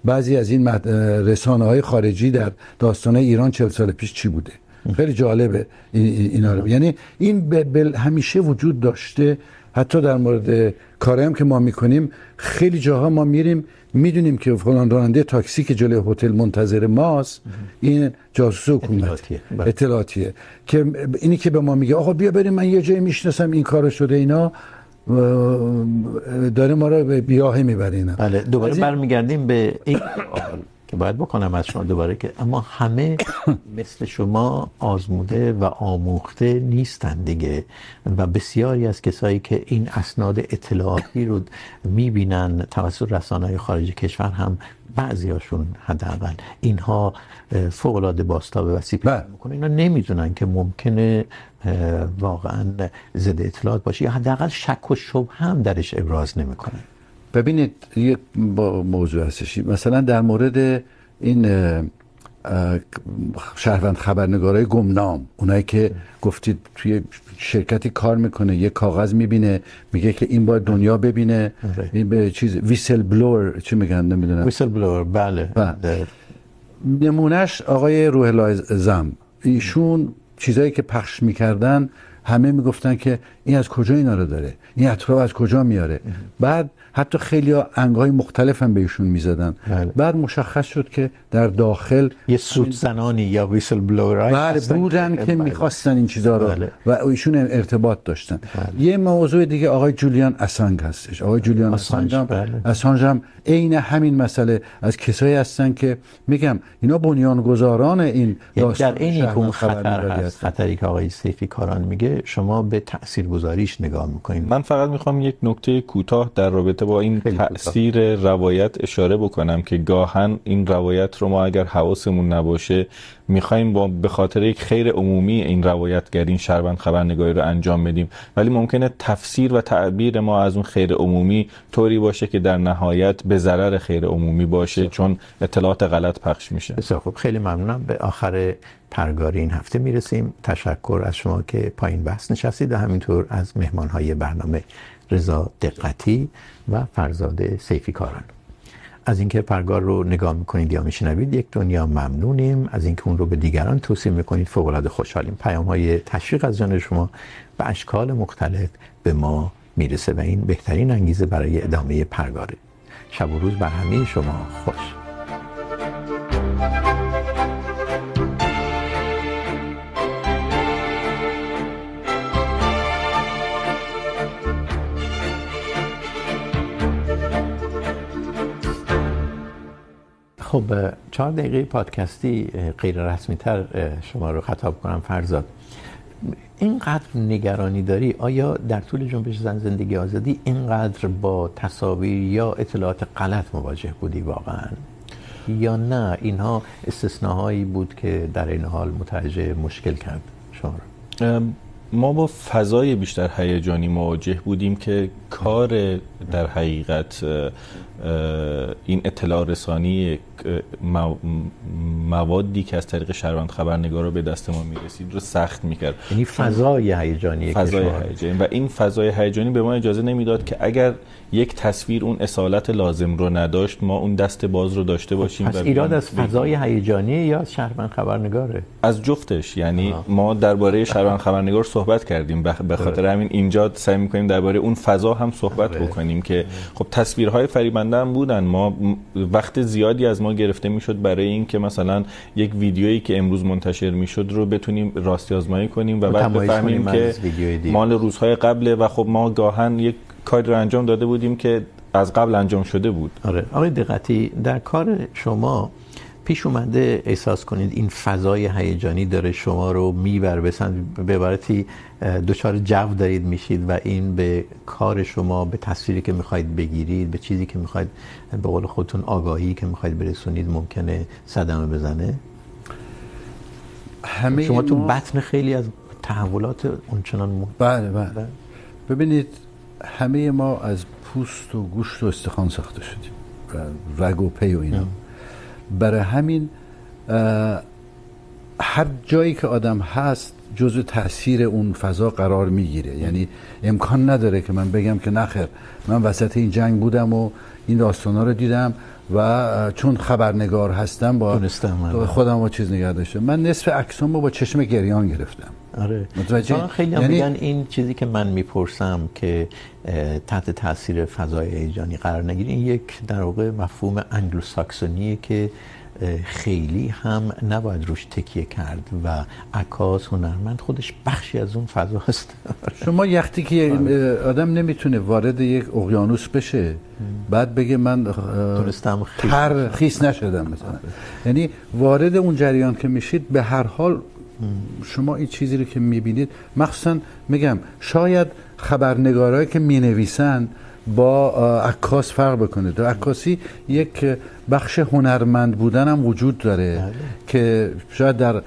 Speaker 2: بعضی از این رسانه های خارجی در داستان ایران 40 سال پیش چی بوده؟ خیلی جالبه اینا رو. یعنی این بل همیشه وجود داشته. حتی در مورد کاری هم که ما میکنیم خیلی جاها ما میریم میدونیم که فلان راننده تاکسی که جلوی هتل منتظر ماست این جاسوس حکومت. اطلاعاتیه, اطلاعاتیه. که اینی که به ما میگه آقا بیا بریم من یه جایی میشناسم این کارو شده اینا. داره ما رو به بیاهه میبرینه
Speaker 1: بله دوباره برمیگردیم به این که باید بکنم از شما دوباره که اما همه مثل شما آزموده و آموخته نیستن دیگه و بسیاری از کسایی که این اسناد اطلاعاتی رو میبینن توسط رسانه‌های خارج کشور هم بعضی هاشون حداقل اینها فوق العاده باستاب وسیع میکنه. اینا نمیدونن که ممکنه واقعا ضد اطلاعات باشه یا حداقل شک و شبهه هم درش ابراز نمیکنن
Speaker 2: ببینید یک موضوع هستش. مثلا در مورد این شهروند خبرنگارای گمنام اونایی که گفتید توی شرکتی کار میکنه یه کاغذ میبینه میگه که این باید دنیا ببینه. این به چیز ویسل بلور چی میگن؟ نمیدونم.
Speaker 1: ویسل بلور بله,
Speaker 2: بله. نمونهش آقای روح الله زم ایشون چیزایی که پخش میکردن همه میگفتن که این از کجا اینا رو داره این اطراف از کجا میاره بعد حتی خیلی انگای مختلف هم بهشون میزدن
Speaker 1: بله.
Speaker 2: بعد مشخص شد که در داخل
Speaker 1: یه سوت زنانی یا ویسل بلورای
Speaker 2: بله بودن که میخواستن این چیزا رو
Speaker 1: بله.
Speaker 2: و ایشون ارتباط داشتن
Speaker 1: بله.
Speaker 2: یه موضوع دیگه آقای جولیان اسانگ هستش آقای جولیان اسانگ هم
Speaker 1: بله.
Speaker 2: اسانج هم عین همین مسئله از کسایی هستن که میگم اینا بنیانگذاران این
Speaker 1: داستان در این خطر هست خطری که آقای سیفی کاران میگه شما به تاثیرگذاریش نگاه میکنید.
Speaker 3: من فقط میخوام یک نکته کوتاه در رابطه با این تأثیر روایت اشاره بکنم که گاهن این روایت رو ما اگر حواسمون نباشه میخوایم با به خاطر یک خیر عمومی این روایتگر این شهروند خبرنگاری رو انجام بدیم. ولی ممکنه تفسیر و تعبیر ما از اون خیر عمومی طوری باشه که در نهایت به ضرر خیر عمومی باشه چون اطلاعات غلط پخش میشه.
Speaker 1: بسیار خوب. خیلی ممنونم. به آخر پرگاری این هفته میرسیم. تشکر از شما که پایین بحث نشستید و همینطور از مهمانهای برنامه رضا دقتی و فرزاد سیفی کاران از اینکه پرگار رو نگاه میکنید یا میشنوید، یک دنیا ممنونیم. از اینکه اون رو به دیگران توصیه میکنید فوق العاده خوشحالیم. پیام های تشویق از جانب شما به اشکال مختلف به ما میرسه و این بهترین انگیزه برای ادامه پرگاره. شب و روز بر همه شما خوش. خب، چهار دقیقه پادکستی غیر رسمی تر شما رو خطاب کنم، فرزاد. اینقدر نگرانی داری؟ آیا در طول جنبش زن زندگی آزادی اینقدر با تصاویر یا اطلاعات غلط مواجه بودی واقعا؟ یا نه، اینها استثناهایی بود که در این حال متوجه مشکل کرد شما رو؟
Speaker 3: ما با فضای بیشتر هیجانی مواجه بودیم که کار در حقیقت این اطلاع رسانی موادی که از طریق شهروند خبرنگار رو به دست ما میرسید رو سخت میکرد.
Speaker 1: یعنی فضای هیجانی
Speaker 3: فضای هیجانی. و این فضای هیجانی به ما اجازه نمیداد که اگر یک تصویر اون اصالت لازم رو نداشت ما اون دست باز رو داشته باشیم
Speaker 1: پس ایراد از فضای هیجانی یا از شهروند خبرنگاره؟
Speaker 3: از جفتش. یعنی آه. ما درباره شهروند خبرنگار صحبت کردیم. به خاطر همین اینجا سعی میکنیم درباره اون فضا هم صحبت بکنیم که خب تصویرهای فریبنده هم بودن. ما وقت زیادی از ما گرفته میشد برای اینکه مثلا یک ویدیویی که امروز منتشر میشد رو بتونیم راستی آزمایی کنیم و بعد بفهمیم که مال روزهای قبله و خب ما گاهن یک کاری رو انجام داده بودیم که از قبل انجام شده بود.
Speaker 1: آره. آقای دقتی در کار شما پیش اومده احساس کنید این فضای هیجانی داره شما رو میبر بسند به عبارتی دچار جو دارید میشید و این به کار شما به تصویری که میخواید بگیرید به چیزی که میخواید به قول خودتون آگاهی که میخواید برسونید ممکنه صدمه بزنه؟ همه شما تو بطن خیلی از تحولات اونچنان
Speaker 2: بله بله. ببینید همه ما از پوست و گوشت و استخوان ساخته شدیم رگ و پی و اینا. برای همین هر جایی که آدم هست جزو تاثیر اون فضا قرار میگیره. یعنی امکان نداره که من بگم که نخیر من وسط این جنگ بودم و این داستانا رو دیدم و چون خبرنگار هستم با خودم با چیز نگه داشتم. من نصف عکسامو با چشم گریان گرفتم.
Speaker 1: آره. خیلی هم یعنی... میگن این چیزی که من میپرسم که تحت تاثیر فضای هیجانی قرار نگیره این یک در واقع مفهوم انگلوساکسونیه که خیلی هم نباید روش تکیه کرد و عکاس هنرمند خودش بخشی از اون فضا هست.
Speaker 2: شما وقتی که آدم نمیتونه وارد یک اقیانوس بشه بعد بگه من
Speaker 1: تونستم
Speaker 2: خر خیس نشدم مثلا. یعنی وارد اون جریان که میشید به هر حال شما این چیزی رو که میبینید مخصوصا میگم شاید خبرنگارایی که مینویسن با عکاس فرق بکنه تو عکاسی یک بخش هنرمند بودن هم وجود داره بله. که شاید در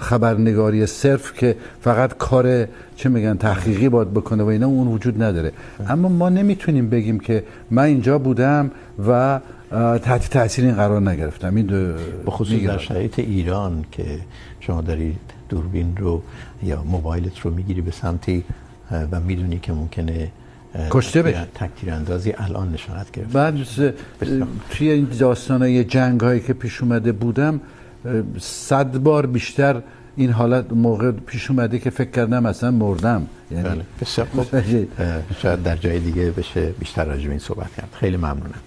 Speaker 2: خبرنگاری صرف که فقط کار چه میگن تحقیقی باید بکنه و اینا اون وجود نداره بله. اما ما نمیتونیم بگیم که من اینجا بودم و تحت تاثیر این قرار نگرفتم این
Speaker 1: به خصوص در شرایط ایران که شما داری دوربین رو یا موبایلت رو میگیری به سمتی و میدونی که ممکنه
Speaker 2: کشته بشه.
Speaker 1: تکتیر اندازی الان نشانت گرفت.
Speaker 2: بعد توی این داستانای جنگ هایی که پیش اومده بودم صد بار بیشتر این حالت موقع پیش اومده که فکر کردم اصلا مردم.
Speaker 1: یعنی بسیار خوب. شاید در جای دیگه بشه بیشتر راجع به این صحبت کرد. خیلی ممنونم.